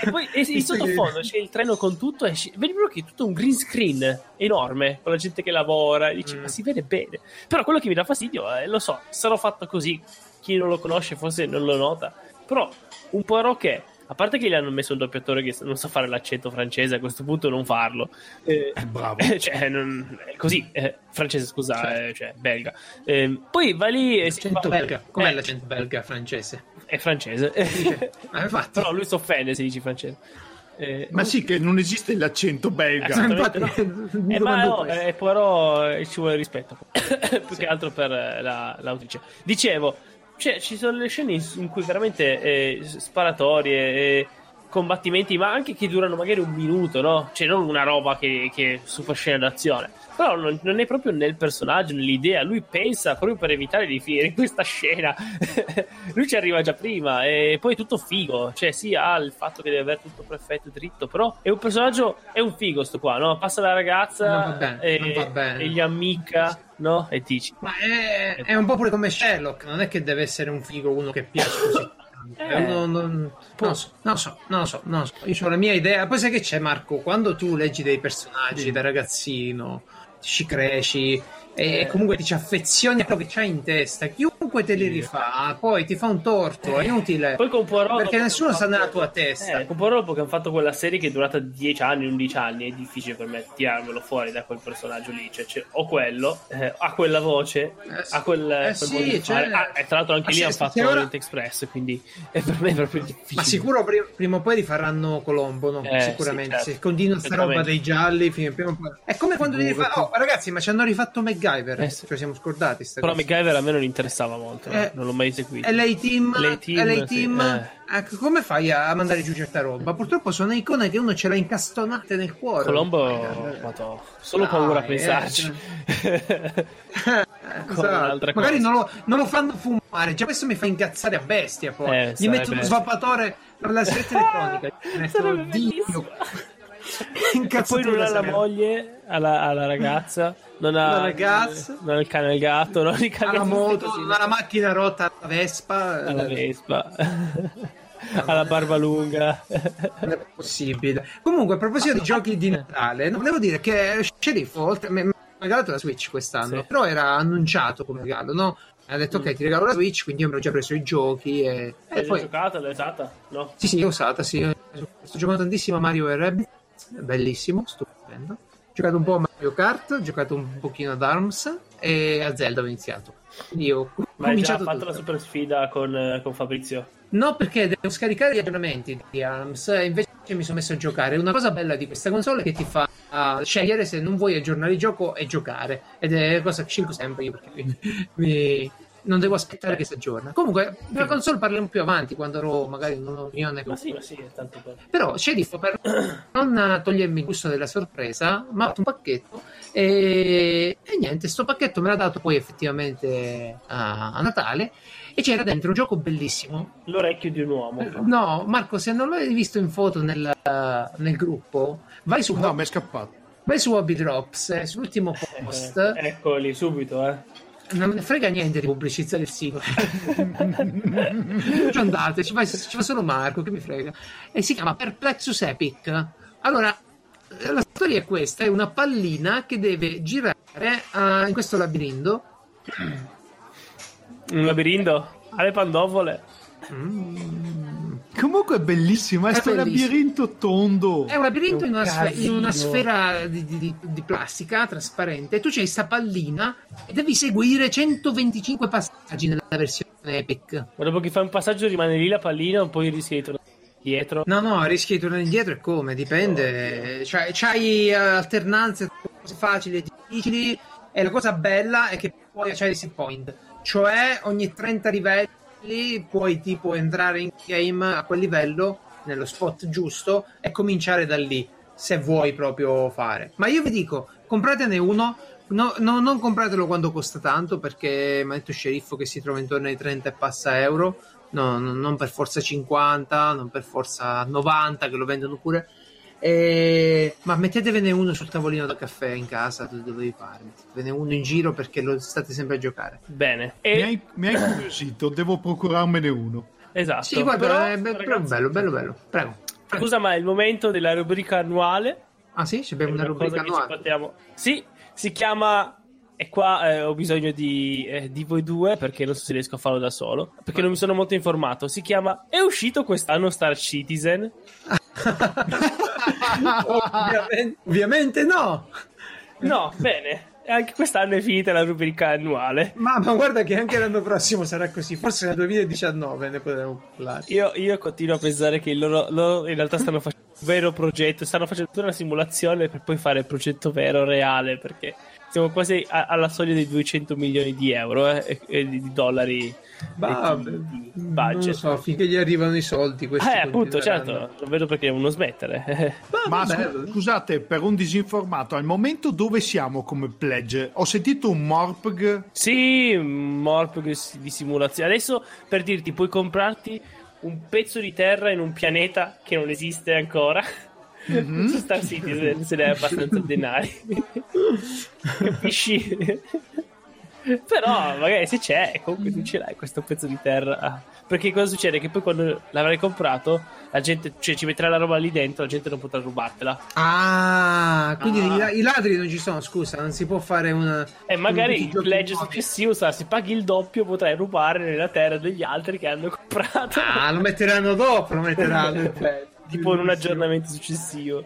[SPEAKER 2] E poi e in sottofondo c'è il treno con tutto. E vedi proprio che è tutto un green screen enorme con la gente che lavora. E dici, mm. ma si vede bene. Però quello che mi dà fastidio, eh, lo so, sarò fatto così. Chi non lo conosce forse non lo nota. Però un po' che a parte che gli hanno messo un doppiatore che non sa fare l'accento francese, a questo punto non farlo.
[SPEAKER 3] Eh, eh Bravo.
[SPEAKER 2] cioè, non, così, eh, francese, scusa, cioè, eh, cioè belga. Ehm, poi va lì e
[SPEAKER 1] si fa... belga. Com'è eh. l'accento belga francese?
[SPEAKER 2] È francese.
[SPEAKER 1] Ah,
[SPEAKER 2] Però lui si offende se dici francese.
[SPEAKER 3] Eh, ma sì, che non esiste l'accento belga.
[SPEAKER 2] Infatti, no. eh, ma no, eh, però ci vuole rispetto. Più sì. che altro per la, l'autrice. Dicevo, cioè, ci sono le scene in, cui veramente eh, sparatorie, eh, combattimenti, ma anche che durano magari un minuto, no? Cioè, non una roba che, che super scena d'azione però non, non, è proprio nel personaggio, nell'idea. Lui pensa proprio per evitare di finire in questa scena. lui ci arriva già prima e poi è tutto figo. Cioè, sì, ha il fatto che deve avere tutto perfetto e dritto, però è un personaggio, è un figo sto qua, no? Passa la ragazza bene, e, e, gli amica. No? E dici.
[SPEAKER 1] Ma è, è un po' pure come Sherlock, non è che deve essere un figo uno che piace così. Eh, non, non, non, so, non so, non so, non so. Io ho la mia idea. Poi sai che c'è, Marco? Quando tu leggi dei personaggi sì. da ragazzino, ci cresci e eh. comunque ti ci affezioni a quello che c'hai in testa. Chiunque te li rifà, poi ti fa un torto, è inutile.
[SPEAKER 2] Poi con Poirot,
[SPEAKER 1] perché nessuno sta nella tua testa.
[SPEAKER 2] Eh, con Poirot che hanno fatto quella serie che è durata 10 anni, 11 anni, è difficile per me tirarmelo fuori da quel personaggio lì. Cioè, cioè o quello, eh, ha quella voce, eh, ha quel,
[SPEAKER 1] eh, quel sì, cioè,
[SPEAKER 2] ah, e tra l'altro anche lì hanno fatto ora... Orient Express, quindi è per me proprio difficile.
[SPEAKER 1] Ma sicuro prima, prima o poi rifaranno Colombo, no? Eh, Sicuramente. Sì, certo. Se continua questa roba dei gialli, prima o poi... È come quando devi fare... Oh, ragazzi, ma ci hanno rifatto MacGyver. Eh, sì. Cioè, siamo scordati.
[SPEAKER 2] Però cosa. MacGyver a me non interessava molto, eh, non l'ho mai eseguito.
[SPEAKER 1] E lei team, LA team, sì, eh. come fai a mandare giù certa roba? Purtroppo sono icone che uno ce l'ha incastonate nel cuore.
[SPEAKER 2] Colombo, eh, solo paura a pensarci.
[SPEAKER 1] Eh. esatto. Magari non lo, non lo, fanno fumare, già questo mi fa incazzare a bestia. Poi eh, gli metto uno svapatore per la setta elettronica.
[SPEAKER 2] Dio. E poi non ha la moglie alla, alla ragazza non ha,
[SPEAKER 1] la ragazza
[SPEAKER 2] non ha il cane e il gatto non ha,
[SPEAKER 1] ha la moto non ha la macchina rotta alla Vespa
[SPEAKER 2] alla Vespa alla barba lunga
[SPEAKER 1] non è possibile comunque a proposito di giochi di Natale volevo dire che Sheriff oltre mi ha regalato la Switch quest'anno sì. però era annunciato come regalo no? ha detto ok ti regalo la Switch quindi io mi ero già preso i giochi e,
[SPEAKER 2] e poi... giocata l'hai usata? no?
[SPEAKER 1] sì sì l'ho usata sì sto giocando tantissimo a Mario e Rabbids bellissimo, stupendo. Ho giocato un po' a Mario Kart, ho giocato un pochino ad ARMS e a Zelda ho iniziato. Io ho
[SPEAKER 2] Ma hai già fatto tutto. la super sfida con, con, Fabrizio?
[SPEAKER 1] No, perché devo scaricare gli aggiornamenti di ARMS e invece mi sono messo a giocare. Una cosa bella di questa console è che ti fa uh, scegliere se non vuoi aggiornare il gioco e giocare. Ed è una cosa che scelgo sempre io perché mi, mi non devo aspettare che si aggiorna. Comunque, della console parliamo più avanti quando avrò magari un'opinione.
[SPEAKER 2] Ma sì, ma sì, è tanto bello.
[SPEAKER 1] Però Sheriff, per non togliermi il gusto della sorpresa, mi ha fatto un pacchetto e, e niente, sto pacchetto me l'ha dato poi effettivamente a, a Natale e c'era dentro un gioco bellissimo.
[SPEAKER 2] L'orecchio di un uomo.
[SPEAKER 1] No, Marco, se non l'hai visto in foto nel, nel gruppo, vai su.
[SPEAKER 3] No, mi è scappato.
[SPEAKER 1] Vai su Hobby Drops, eh, sull'ultimo post. Eh,
[SPEAKER 2] eccoli subito, eh
[SPEAKER 1] non me ne frega niente di pubblicizzare il sito. ci andate, ci fa, ci fa, solo Marco, che mi frega. E si chiama Perplexus Epic. Allora, la storia è questa: è una pallina che deve girare uh, in questo labirinto.
[SPEAKER 2] Un labirinto? Alle pandovole?
[SPEAKER 3] Comunque è bellissimo, è,
[SPEAKER 1] È
[SPEAKER 3] questo
[SPEAKER 1] bellissimo.
[SPEAKER 3] labirinto tondo.
[SPEAKER 1] È un labirinto in una, sfe- in una sfera di, di- di- di plastica trasparente. Tu c'hai sta pallina e devi seguire 125 passaggi nella versione Epic.
[SPEAKER 2] Ma dopo che fai un passaggio rimane lì la pallina, poi rischi di tornare dietro.
[SPEAKER 1] No, no, rischi di tornare indietro e come? Dipende. Cioè, c'hai eh, alternanze tra cose facili e difficili. E la cosa bella è che poi c'hai il set point. Cioè, ogni 30 livelli puoi tipo entrare in game a quel livello, nello spot giusto, e cominciare da lì. Se vuoi proprio fare. Ma io vi dico, compratene uno. No, no, non compratelo quando costa tanto perché mi ha detto sceriffo che si trova intorno ai 30 e passa euro. No, non per forza 50, non per forza 90 che lo vendono pure. E- Ma mettetevene uno sul tavolino da caffè in casa dove vi pare. Mettetevene uno in giro perché lo state sempre a giocare.
[SPEAKER 2] Bene.
[SPEAKER 3] Mi
[SPEAKER 2] E,
[SPEAKER 3] hai, mi hai incuriosito, devo procurarmene uno.
[SPEAKER 2] esatto.
[SPEAKER 1] Sì, guarda,
[SPEAKER 2] Però,
[SPEAKER 1] è be- però
[SPEAKER 2] ragazzi,
[SPEAKER 1] bello, bello, bello. Prego. Prego.
[SPEAKER 2] Scusa, ma è il momento della rubrica annuale.
[SPEAKER 1] Ah sì, abbiamo una
[SPEAKER 2] una
[SPEAKER 1] rubrica annuale.
[SPEAKER 2] Sì, si chiama. E qua eh, ho bisogno di, eh, di voi due perché non so se riesco a farlo da solo. Perché non mi sono molto informato. Si chiama. È uscito quest'anno Star Citizen?
[SPEAKER 1] ovviamente, ovviamente no.
[SPEAKER 2] No, bene. Anche quest'anno è finita la rubrica annuale.
[SPEAKER 1] Ma, ma guarda che anche l'anno prossimo sarà così. Forse nel 2019 ne potremo parlare.
[SPEAKER 2] Io, io continuo a pensare che loro, loro in realtà stanno facendo un vero progetto. Stanno facendo tutta una simulazione per poi fare il progetto vero, reale. Perché siamo quasi a- alla soglia dei 200 milioni di euro eh, e, di di dollari
[SPEAKER 1] Ma,
[SPEAKER 2] di, di
[SPEAKER 1] non
[SPEAKER 2] budget.
[SPEAKER 1] lo so, finché gli arrivano i soldi. Questi
[SPEAKER 2] Eh, appunto, certo, non vedo perché devono smettere.
[SPEAKER 3] Ma scu- scusate, per un disinformato, al momento dove siamo come pledge? Ho sentito un Morpg.
[SPEAKER 2] sì, morp di simulazione. Adesso, per dirti, puoi comprarti un pezzo di terra in un pianeta che non esiste ancora. Su Star Citizen se ne è abbastanza denari. Capisci? Però magari se c'è, comunque tu ce l'hai questo pezzo di terra. Perché cosa succede? Che poi quando l'avrai comprato, la gente, cioè ci metterà la roba lì dentro, la gente non potrà rubartela.
[SPEAKER 1] Ah, quindi
[SPEAKER 2] Ah.
[SPEAKER 1] I, la- i ladri non ci sono, scusa, non si può fare una...
[SPEAKER 2] E magari
[SPEAKER 1] un
[SPEAKER 2] il pledge successivo sarà se paghi il doppio potrai rubare nella terra degli altri che hanno comprato.
[SPEAKER 1] Ah, lo metteranno dopo, lo metteranno.
[SPEAKER 2] tipo in un aggiornamento successivo.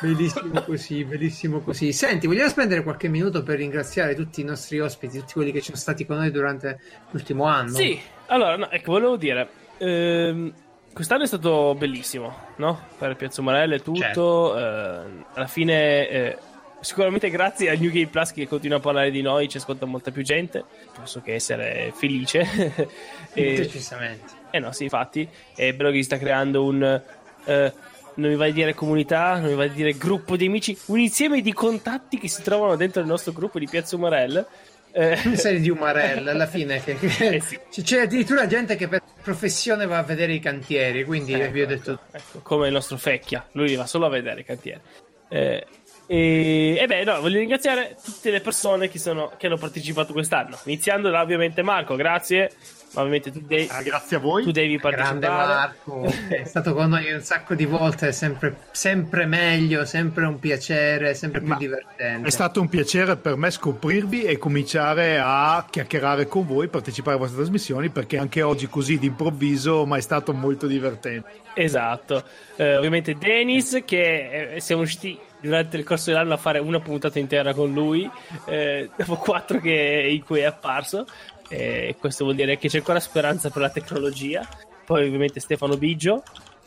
[SPEAKER 1] Bellissimo così, bellissimo così. Senti, vogliamo spendere qualche minuto per ringraziare tutti i nostri ospiti, tutti quelli che sono stati con noi durante l'ultimo anno?
[SPEAKER 2] Sì, allora, no, ecco, volevo dire, ehm, quest'anno è stato bellissimo, no? Per Piazza Morella e tutto.
[SPEAKER 1] Certo.
[SPEAKER 2] ehm, alla fine, eh, sicuramente grazie a New Game Plus che continua a parlare di noi, ci ascolta molta più gente. Posso che essere felice. e,
[SPEAKER 1] Decisamente.
[SPEAKER 2] eh no, sì, infatti, è bello che si sta creando un. Eh, non mi vai a dire comunità, non mi vai a dire gruppo di amici, un insieme di contatti che si trovano dentro il nostro gruppo di Piazza Morella. Eh,
[SPEAKER 1] Una serie di umarelle alla fine che, che-
[SPEAKER 2] Eh sì.
[SPEAKER 1] c'è addirittura gente che per professione va a vedere i cantieri quindi
[SPEAKER 2] Ecco,
[SPEAKER 1] vi ho
[SPEAKER 2] ecco,
[SPEAKER 1] detto
[SPEAKER 2] ecco, come il nostro Fecchia, lui va solo a vedere i cantieri. Eh, e, e beh, no, voglio ringraziare tutte le persone che, sono, che hanno partecipato quest'anno, iniziando da ovviamente Marco, grazie. Ma ovviamente tu, devi-
[SPEAKER 3] Ah, grazie a voi.
[SPEAKER 2] tu devi
[SPEAKER 1] grande
[SPEAKER 2] partecipare.
[SPEAKER 1] Marco è stato con noi un sacco di volte è sempre, sempre meglio sempre un piacere sempre più
[SPEAKER 3] Ma
[SPEAKER 1] divertente
[SPEAKER 3] È stato un piacere per me scoprirvi e cominciare a chiacchierare con voi, partecipare alle vostre trasmissioni, perché anche oggi così d'improvviso ma è stato molto divertente.
[SPEAKER 2] Esatto. Eh, ovviamente Dennis, che eh, siamo riusciti durante il corso dell'anno a fare una puntata intera con lui, eh, dopo quattro che, in cui è apparso. E questo vuol dire che c'è ancora speranza per la tecnologia. Poi ovviamente Stefano Biggio,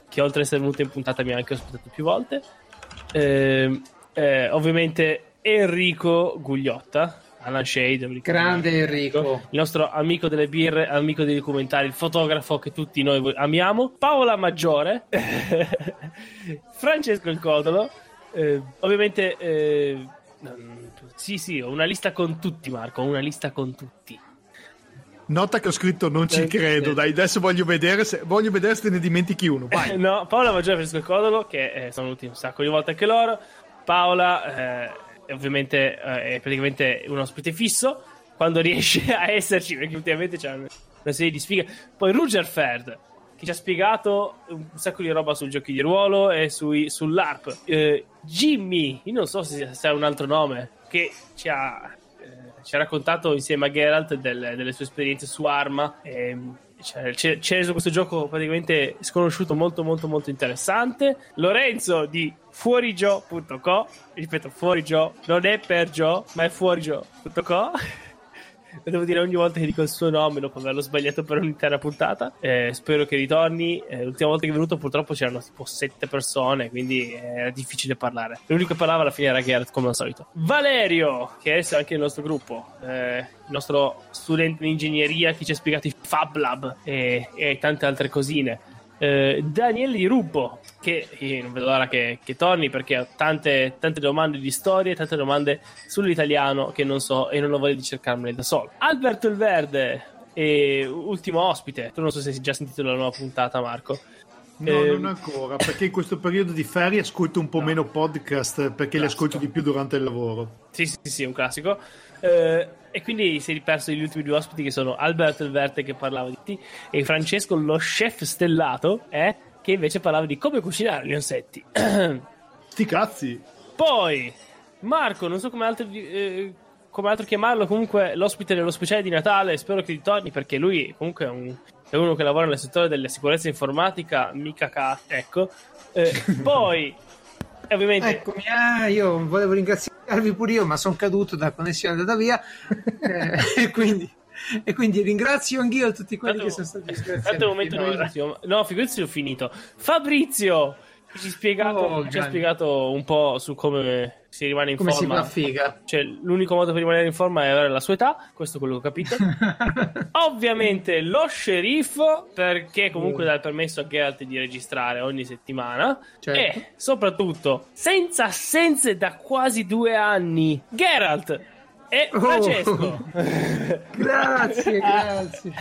[SPEAKER 2] che oltre ad essere venuto in puntata mi ha anche ospitato più volte. Ehm, eh, ovviamente Enrico Gugliotta, Alan Shade,
[SPEAKER 1] grande Enrico
[SPEAKER 2] il nostro amico delle birre, amico dei documentari, il fotografo che tutti noi amiamo, Paola Maggiore, Francesco il Codolo, eh, ovviamente, eh, mm, sì, sì, ho una lista con tutti, Marco, ho una lista con tutti.
[SPEAKER 3] Nota che ho scritto non ci
[SPEAKER 1] Eh,
[SPEAKER 3] credo, dai, adesso voglio vedere se, voglio vedere se ne dimentichi uno. Vai.
[SPEAKER 2] No, Paola Maggiore e Francesco Codolo, che eh, sono venuti un sacco di volte anche loro. Paola, eh, ovviamente, eh, è praticamente un ospite fisso quando riesce a esserci, perché ultimamente c'è una, serie di sfighe. Poi Ruger Ferd, che ci ha spiegato un sacco di roba sui giochi di ruolo e sui, sull'ARP. Eh, Jimmy, io non so se, ha un altro nome, che ci ha. Ci ha raccontato insieme a Geralt del, delle sue esperienze su Arma. E, cioè, ci ha reso questo gioco praticamente sconosciuto molto molto molto interessante. Lorenzo di fuorigio.co, ripeto fuorigio, non è per Gio, ma è fuorigio.co lo devo dire ogni volta che dico il suo nome dopo averlo sbagliato per un'intera puntata. Eh, spero che ritorni. Eh, l'ultima volta che è venuto, purtroppo c'erano tipo sette persone, quindi era difficile parlare. L'unico che parlava alla fine era Geralt, come al solito. Valerio, che è anche nel nostro gruppo, eh, il nostro studente di ingegneria che ci ha spiegato i Fab Lab e, e tante altre cosine. Eh, Daniele Di Rubbo, che non vedo l'ora che, che, torni perché ho tante, tante domande di storie, tante domande sull'italiano che non so e non ho voglia di cercarmene da solo. Alberto il Verde, e ultimo ospite. Tu non so se hai già sentito la nuova puntata, Marco.
[SPEAKER 3] No, eh, non ancora, perché in questo periodo di ferie ascolto un po' no. meno podcast perché li ascolto di più durante il lavoro.
[SPEAKER 2] Sì, sì, sì, un classico. Eh, e quindi si è perso gli ultimi due ospiti che sono Alberto il Verte che parlava di te e Francesco lo chef stellato eh, che invece parlava di come cucinare gli insetti.
[SPEAKER 3] Sti cazzi!
[SPEAKER 2] Poi Marco, non so come altro, eh, come altro chiamarlo, comunque l'ospite dello speciale di Natale, spero che ritorni perché lui comunque è, un, è uno che lavora nel settore della sicurezza informatica, mica ca- ecco. Eh, poi ovviamente...
[SPEAKER 1] Eccomi, ah, io volevo ringraziarvi pure io, ma sono caduto, la connessione andata via. eh, e, quindi, e quindi ringrazio anch'io tutti quelli tanto, che sono stati iscritti.
[SPEAKER 2] Tanto momento no, no, figurati ho finito. Fabrizio! Ci, spiegato, oh, ci ha spiegato un po' su come si rimane in
[SPEAKER 1] come
[SPEAKER 2] forma.
[SPEAKER 1] si fa figa.
[SPEAKER 2] Cioè, l'unico modo per rimanere in forma è avere la sua età, questo è quello che ho capito. Ovviamente lo sceriffo, perché comunque mm. dà il permesso a Geralt di registrare ogni settimana. Certo. E soprattutto, senza assenze da quasi due anni, Geralt e oh. Francesco. Oh.
[SPEAKER 1] grazie, grazie.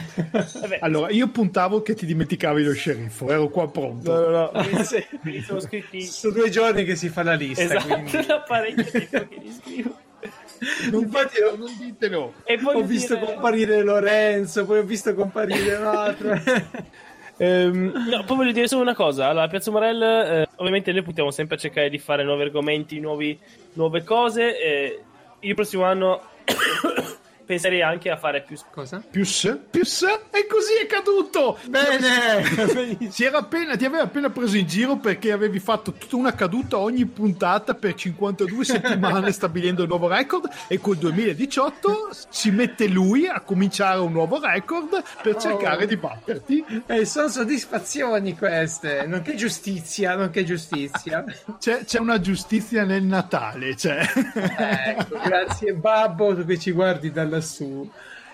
[SPEAKER 3] Vabbè. Allora, io puntavo che ti dimenticavi lo sceriffo, ero qua pronto.
[SPEAKER 2] No, no, no. sono scritti...
[SPEAKER 1] Sono due giorni che si fa la lista.
[SPEAKER 2] Esatto, quindi... da parecchio tempo che li scrivo.
[SPEAKER 3] Non, Infatti, no, non ditelo.
[SPEAKER 1] E poi ho visto dire... comparire Lorenzo, poi ho visto comparire l'altro.
[SPEAKER 2] Um, no, poi voglio dire solo una cosa. Allora, Piazza Morel, eh, ovviamente noi puntiamo sempre a cercare di fare nuovi argomenti, nuovi, nuove cose. Eh, il prossimo anno penserei anche a fare più
[SPEAKER 1] cosa?
[SPEAKER 3] Più più e così è caduto.
[SPEAKER 1] Bene.
[SPEAKER 3] si era appena, ti aveva appena preso in giro perché avevi fatto tutta una caduta ogni puntata per 52 settimane stabilendo il nuovo record e col 2018 si mette lui a cominciare un nuovo record per oh. cercare di batterti.
[SPEAKER 1] E eh, sono soddisfazioni queste, nonché giustizia, nonché giustizia.
[SPEAKER 3] C'è, c'è una giustizia nel Natale, cioè.
[SPEAKER 1] Ecco, grazie babbo che ci guardi dalla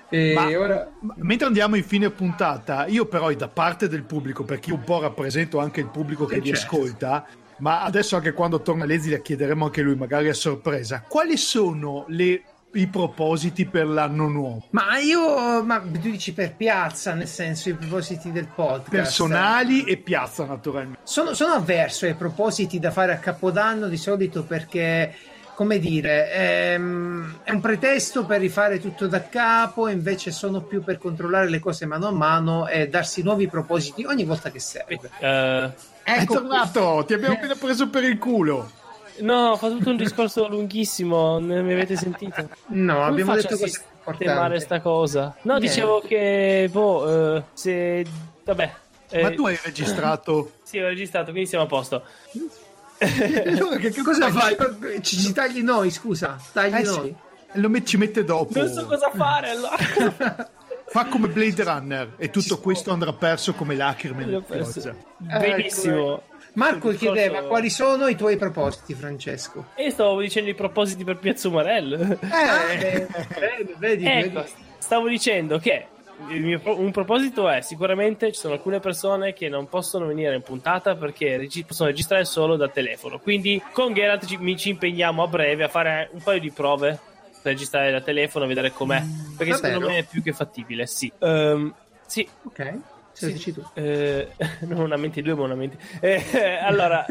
[SPEAKER 1] E
[SPEAKER 3] ma,
[SPEAKER 1] ora...
[SPEAKER 3] mentre andiamo in fine puntata, io però da parte del pubblico, perché io un po' rappresento anche il pubblico che vi certo. ascolta, ma adesso anche quando torna Lezzi le chiederemo anche lui, magari a sorpresa, quali sono le, i propositi per l'anno nuovo?
[SPEAKER 1] Ma io, ma tu dici per piazza, nel senso i propositi del podcast?
[SPEAKER 3] Personali e piazza naturalmente.
[SPEAKER 1] Sono, sono avverso ai propositi da fare a Capodanno di solito perché come dire, ehm, è un pretesto per rifare tutto da capo, invece sono più per controllare le cose mano a mano e darsi nuovi propositi ogni volta che serve.
[SPEAKER 3] Uh, ecco, è tornato, ti abbiamo appena preso per il culo.
[SPEAKER 2] No, ho fatto tutto un discorso lunghissimo, non mi avete sentito?
[SPEAKER 1] No, Come abbiamo detto cose importanti.
[SPEAKER 2] sta cosa. No, Niente. dicevo che, boh, uh, se... Vabbè.
[SPEAKER 3] Ma eh, tu hai registrato?
[SPEAKER 2] sì, ho registrato, quindi siamo a posto
[SPEAKER 1] che, che cosa fai? Ci, ci, tagli noi, scusa, tagli eh, noi.
[SPEAKER 3] Sì. Lo met- ci mette dopo.
[SPEAKER 2] Non so cosa fare allora.
[SPEAKER 3] Fa come Blade Runner e tutto ci questo andrà perso come lacrime nel
[SPEAKER 2] pioggia. Benissimo.
[SPEAKER 1] Marco chiedeva quali sono i tuoi propositi, Francesco.
[SPEAKER 2] E stavo dicendo i propositi per Piazza Umarell.
[SPEAKER 1] Eh, eh, vedi, vedi,
[SPEAKER 2] ecco, vedi. Stavo dicendo che mio, un proposito è sicuramente ci sono alcune persone che non possono venire in puntata perché regi- possono registrare solo da telefono. Quindi con Geralt ci, ci, impegniamo a breve a fare un paio di prove per registrare da telefono e vedere com'è. Perché Davvero? secondo me è più che fattibile, sì. Um, sì.
[SPEAKER 1] Ok. Se sì. dici tu.
[SPEAKER 2] Eh, non una mente due, ma una mente. Eh, allora,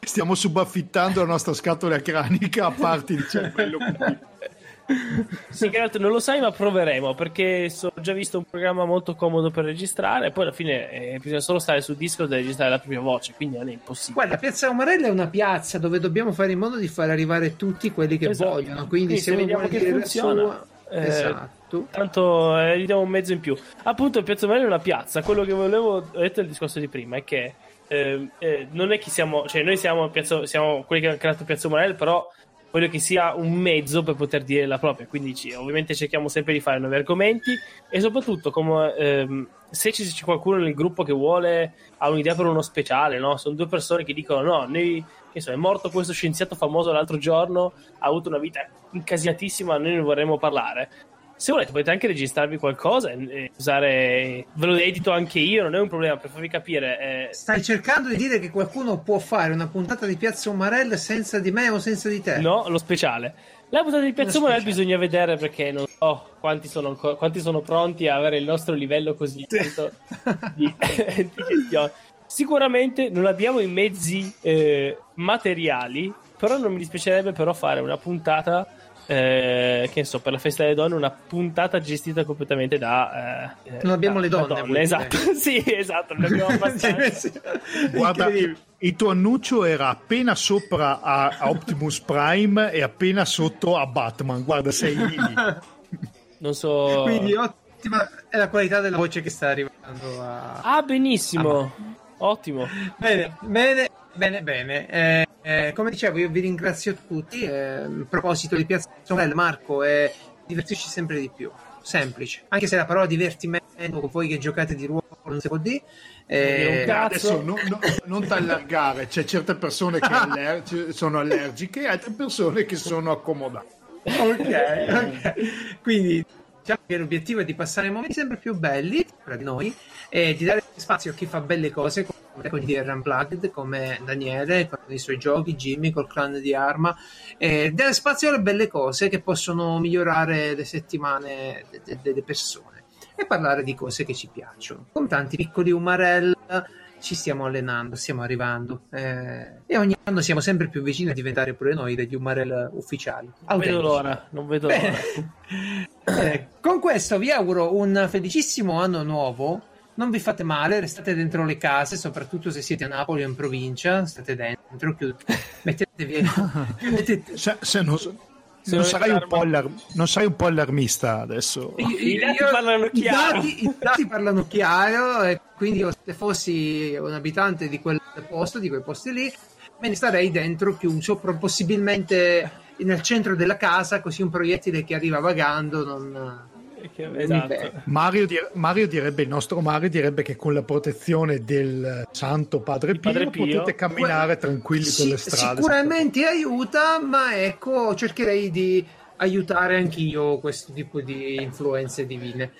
[SPEAKER 3] stiamo subaffittando la nostra scatola cranica a parte di cervello.
[SPEAKER 2] sì, che altro non lo sai, ma proveremo perché ho già visto un programma molto comodo per registrare. E poi alla fine eh, bisogna solo stare su Discord e registrare la propria voce, quindi non è impossibile.
[SPEAKER 1] Guarda, Piazza Umarella è una piazza dove dobbiamo fare in modo di far arrivare tutti quelli che esatto. vogliono. Quindi, quindi se, se vediamo che funziona. Sua...
[SPEAKER 2] Eh,
[SPEAKER 1] Esatto.
[SPEAKER 2] Tanto eh, gli diamo un mezzo in più. Appunto, Piazza Morelli è una piazza. Quello che volevo, ho detto il discorso di prima, è che eh, eh, non è che siamo, cioè noi siamo, Piazza, siamo quelli che hanno creato Piazza Morelli, però voglio che sia un mezzo per poter dire la propria. Quindi ovviamente cerchiamo sempre di fare nuovi argomenti e soprattutto come ehm, se c'è qualcuno nel gruppo che vuole ha un'idea per uno speciale, no? Sono due persone che dicono no, noi che so, è morto questo scienziato famoso l'altro giorno, ha avuto una vita incasinatissima, noi ne vorremmo parlare. Se volete potete anche registrarvi qualcosa e, e usare, ve lo edito anche io, non è un problema per farvi capire. eh,
[SPEAKER 1] Stai cercando di dire che qualcuno può fare una puntata di Piazza Umarell senza di me o senza di te?
[SPEAKER 2] No, lo speciale. La puntata di Piazza
[SPEAKER 1] speciale.
[SPEAKER 2] bisogna vedere perché non so quanti sono, ancora- quanti sono pronti a avere il nostro livello così alto di, di gestione. Sicuramente non abbiamo i mezzi eh, materiali, però non mi dispiacerebbe però fare una puntata, eh, che ne so, per la festa delle donne, una puntata gestita completamente da... eh,
[SPEAKER 1] Non abbiamo
[SPEAKER 2] da-
[SPEAKER 1] le donne, dire?
[SPEAKER 2] esatto. sì, esatto, non abbiamo abbastanza.
[SPEAKER 3] Guarda, il tuo annuncio era appena sopra a, a Optimus Prime e appena sotto a Batman. Guarda, sei lì.
[SPEAKER 2] Non so...
[SPEAKER 1] Quindi ottima è la qualità della voce che sta arrivando a...
[SPEAKER 2] Ah, benissimo. Ottimo.
[SPEAKER 1] Bene, bene, bene, bene. Eh, eh, come dicevo, io vi ringrazio tutti. eh, a proposito di Piazza Umarell, Marco, è divertirci sempre di più. Semplice. Anche se la parola divertimento, voi che giocate di ruolo, non si può dire. Eh,
[SPEAKER 2] cazzo.
[SPEAKER 3] Adesso non, non, non t'allargare, c'è certe persone che aller- sono allergiche e altre persone che sono accomodate.
[SPEAKER 1] ok, ok. Quindi diciamo che l'obiettivo è di passare momenti sempre più belli tra di noi e di dare spazio a chi fa belle cose come di Unplugged, come Daniele con i suoi giochi, Jimmy col clan di Arma, e dare spazio alle belle cose che possono migliorare le settimane de- de- delle persone e parlare di cose che ci piacciono. Con tanti piccoli umarell ci stiamo allenando, stiamo arrivando eh, e ogni anno siamo sempre più vicini a diventare pure noi degli umarell ufficiali.
[SPEAKER 2] Non vedo l'ora, non vedo l'ora.
[SPEAKER 1] Eh, con questo vi auguro un felicissimo anno nuovo. Non vi fate male, restate dentro le case, soprattutto se siete a Napoli o in provincia. State dentro, chiud- mettetevi. mettete-
[SPEAKER 3] Se, se non,
[SPEAKER 2] Se
[SPEAKER 3] non sarai
[SPEAKER 2] è
[SPEAKER 3] un po' allar- non sarai un po' allarmista adesso.
[SPEAKER 2] I dati parlano
[SPEAKER 1] i
[SPEAKER 2] chiaro.
[SPEAKER 1] dati- I dati parlano chiaro, e quindi io, se fossi un abitante di quel posto, di quei posti lì, me ne starei dentro chiuso, possibilmente nel centro della casa, così un proiettile che arriva vagando non. Mi
[SPEAKER 2] Esatto.
[SPEAKER 3] Mario, dir- Mario direbbe, il nostro Mario direbbe che con la protezione del santo Padre Pio,
[SPEAKER 2] Padre Pio.
[SPEAKER 3] potete camminare tranquilli per
[SPEAKER 1] Sì,
[SPEAKER 3] le strade.
[SPEAKER 1] Sicuramente aiuta, ma ecco, cercherei di aiutare anch'io questo tipo di influenze divine.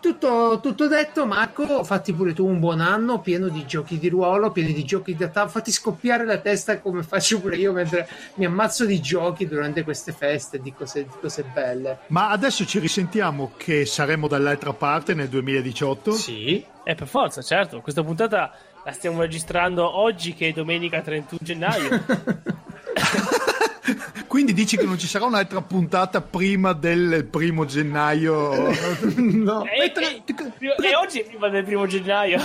[SPEAKER 1] Tutto, tutto detto, Marco, fatti pure tu un buon anno pieno di giochi di ruolo, pieno di giochi da tavola. Fatti scoppiare la testa come faccio pure io mentre mi ammazzo di giochi durante queste feste, di cose, di cose belle.
[SPEAKER 3] Ma adesso ci risentiamo che saremo dall'altra parte nel 2018.
[SPEAKER 1] Sì,
[SPEAKER 2] Eh, per forza, certo. Questa puntata la stiamo registrando oggi, che è domenica 31 gennaio.
[SPEAKER 3] Quindi dici che non ci sarà un'altra puntata prima del primo gennaio?
[SPEAKER 1] no.
[SPEAKER 2] e, e- e oggi è prima del primo gennaio.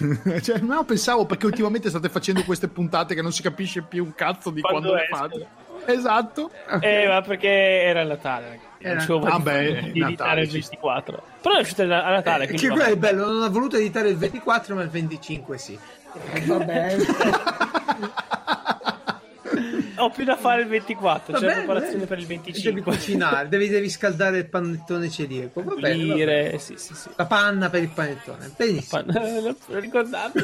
[SPEAKER 3] cioè, no, pensavo perché ultimamente state facendo queste puntate che non si capisce più un cazzo di
[SPEAKER 2] Quando
[SPEAKER 3] quando, le fate. Esatto.
[SPEAKER 2] Eh, ma perché era il Natale. ragazzi.
[SPEAKER 1] Era-
[SPEAKER 2] c'avevo
[SPEAKER 3] Ah, beh,
[SPEAKER 2] di
[SPEAKER 3] Natale,
[SPEAKER 2] editare il
[SPEAKER 3] ci sta.
[SPEAKER 2] 24. Però è uscito a Natale. quindi
[SPEAKER 1] che quello è bello, non ha voluto editare il 24, ma il 25 sì. Eh, Va bene.
[SPEAKER 2] Ho più da fare il 24.
[SPEAKER 1] Va
[SPEAKER 2] C'è
[SPEAKER 1] bene,
[SPEAKER 2] preparazione per il
[SPEAKER 1] Devi
[SPEAKER 2] 25.
[SPEAKER 1] cucinare, devi, devi scaldare il panettone celiaco. Va bene, va bene.
[SPEAKER 2] Sì, sì, sì.
[SPEAKER 1] La panna per il panettone. Benissimo.
[SPEAKER 2] Ma- non ricordate?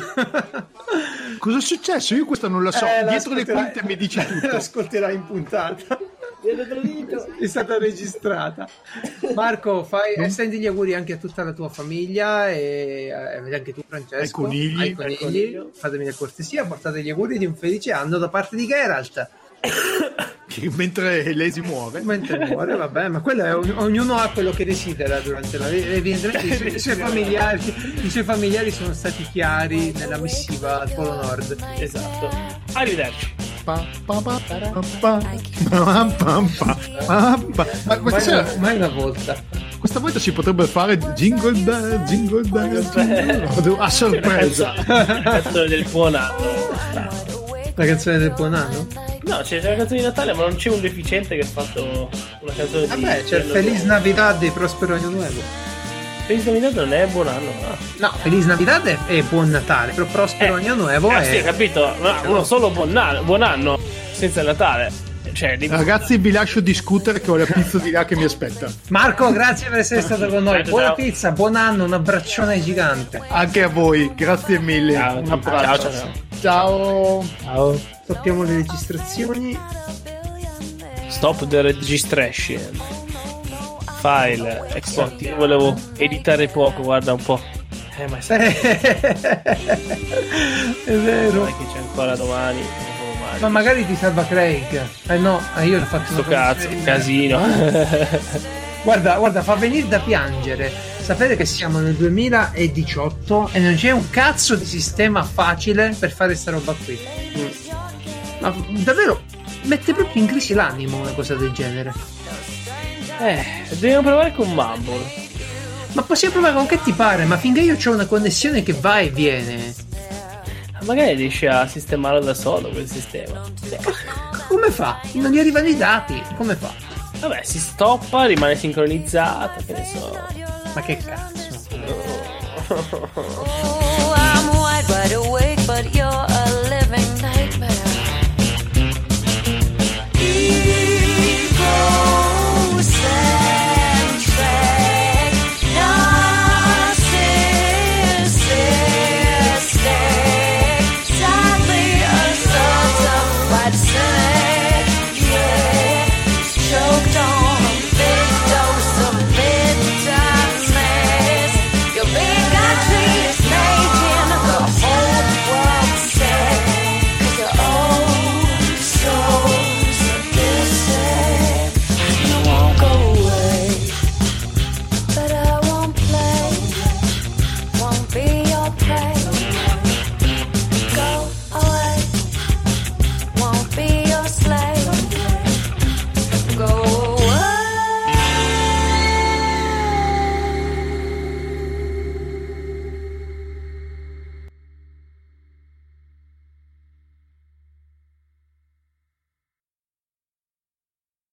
[SPEAKER 3] Cosa è successo? Io questo non lo so.
[SPEAKER 1] Eh,
[SPEAKER 3] Dietro le quinte mi dici tutto.
[SPEAKER 1] L'ascolterai in puntata. È stata registrata. Marco, fai, estendi gli auguri anche a tutta la tua famiglia e eh, anche tu, Francesco.
[SPEAKER 3] Ai conigli.
[SPEAKER 1] Ai conigli. Fatemi la cortesia, portate gli auguri di un felice anno da parte di Geralt
[SPEAKER 3] mentre lei si muove
[SPEAKER 1] mentre muore vabbè ma quello è ognuno ha quello che desidera durante la vita i, suoi familiari i suoi familiari sono stati chiari nella missiva al Polo Nord
[SPEAKER 2] esatto arrivederci
[SPEAKER 3] ma questa
[SPEAKER 1] mai una volta
[SPEAKER 3] questa volta ci potrebbe fare jingle bell jingle bell a sorpresa
[SPEAKER 2] del buon anno
[SPEAKER 1] la canzone del buon anno?
[SPEAKER 2] No, c'è la canzone di Natale, ma non c'è un deficiente che ha fatto una canzone di.
[SPEAKER 1] Vabbè, c'è Feliz Navidad e Prospero Anno Nuovo.
[SPEAKER 2] Feliz Navidad non è buon anno, no?
[SPEAKER 1] No, Feliz Navidad è, è buon Natale, però Prospero
[SPEAKER 2] Eh,
[SPEAKER 1] Anno Nuovo
[SPEAKER 2] Ah,
[SPEAKER 1] è...
[SPEAKER 2] sì, capito. Ma uno solo buon anno, buon anno senza Natale. Cioè, di...
[SPEAKER 3] Ragazzi, vi lascio discutere che ho la pizza di là che mi aspetta.
[SPEAKER 1] Marco, grazie per essere stato con noi. Buona pizza, buon anno, un abbraccione gigante.
[SPEAKER 3] Anche a voi, grazie mille.
[SPEAKER 2] Ciao,
[SPEAKER 3] Un abbraccio.
[SPEAKER 2] ciao,
[SPEAKER 3] Ciao.
[SPEAKER 2] Ciao.
[SPEAKER 1] Stoppiamo le registrazioni.
[SPEAKER 2] Stop the registration. File, export. Io volevo editare poco, guarda un po'. Eh, ma sai
[SPEAKER 1] è vero.
[SPEAKER 2] che c'è ancora domani. Domani.
[SPEAKER 1] Ma magari ti salva Craig. Eh no, eh, io ho fatto
[SPEAKER 2] Sto cazzo, casino.
[SPEAKER 1] Guarda, guarda, fa venire da piangere sapere che siamo nel 2018 e non c'è un cazzo di sistema facile per fare sta roba qui. Ma davvero mette proprio in crisi l'animo una cosa del genere.
[SPEAKER 2] eh, dobbiamo provare con Mumble.
[SPEAKER 1] Ma possiamo provare con che ti pare, ma finché io ho una connessione che va e viene
[SPEAKER 2] magari riesce a sistemarlo da solo quel sistema.
[SPEAKER 1] Come fa? Non gli arrivano i dati, come fa?
[SPEAKER 2] Vabbè, si stoppa, rimane sincronizzato. che ne so.
[SPEAKER 1] Ma che cazzo?
[SPEAKER 4] Oh. No.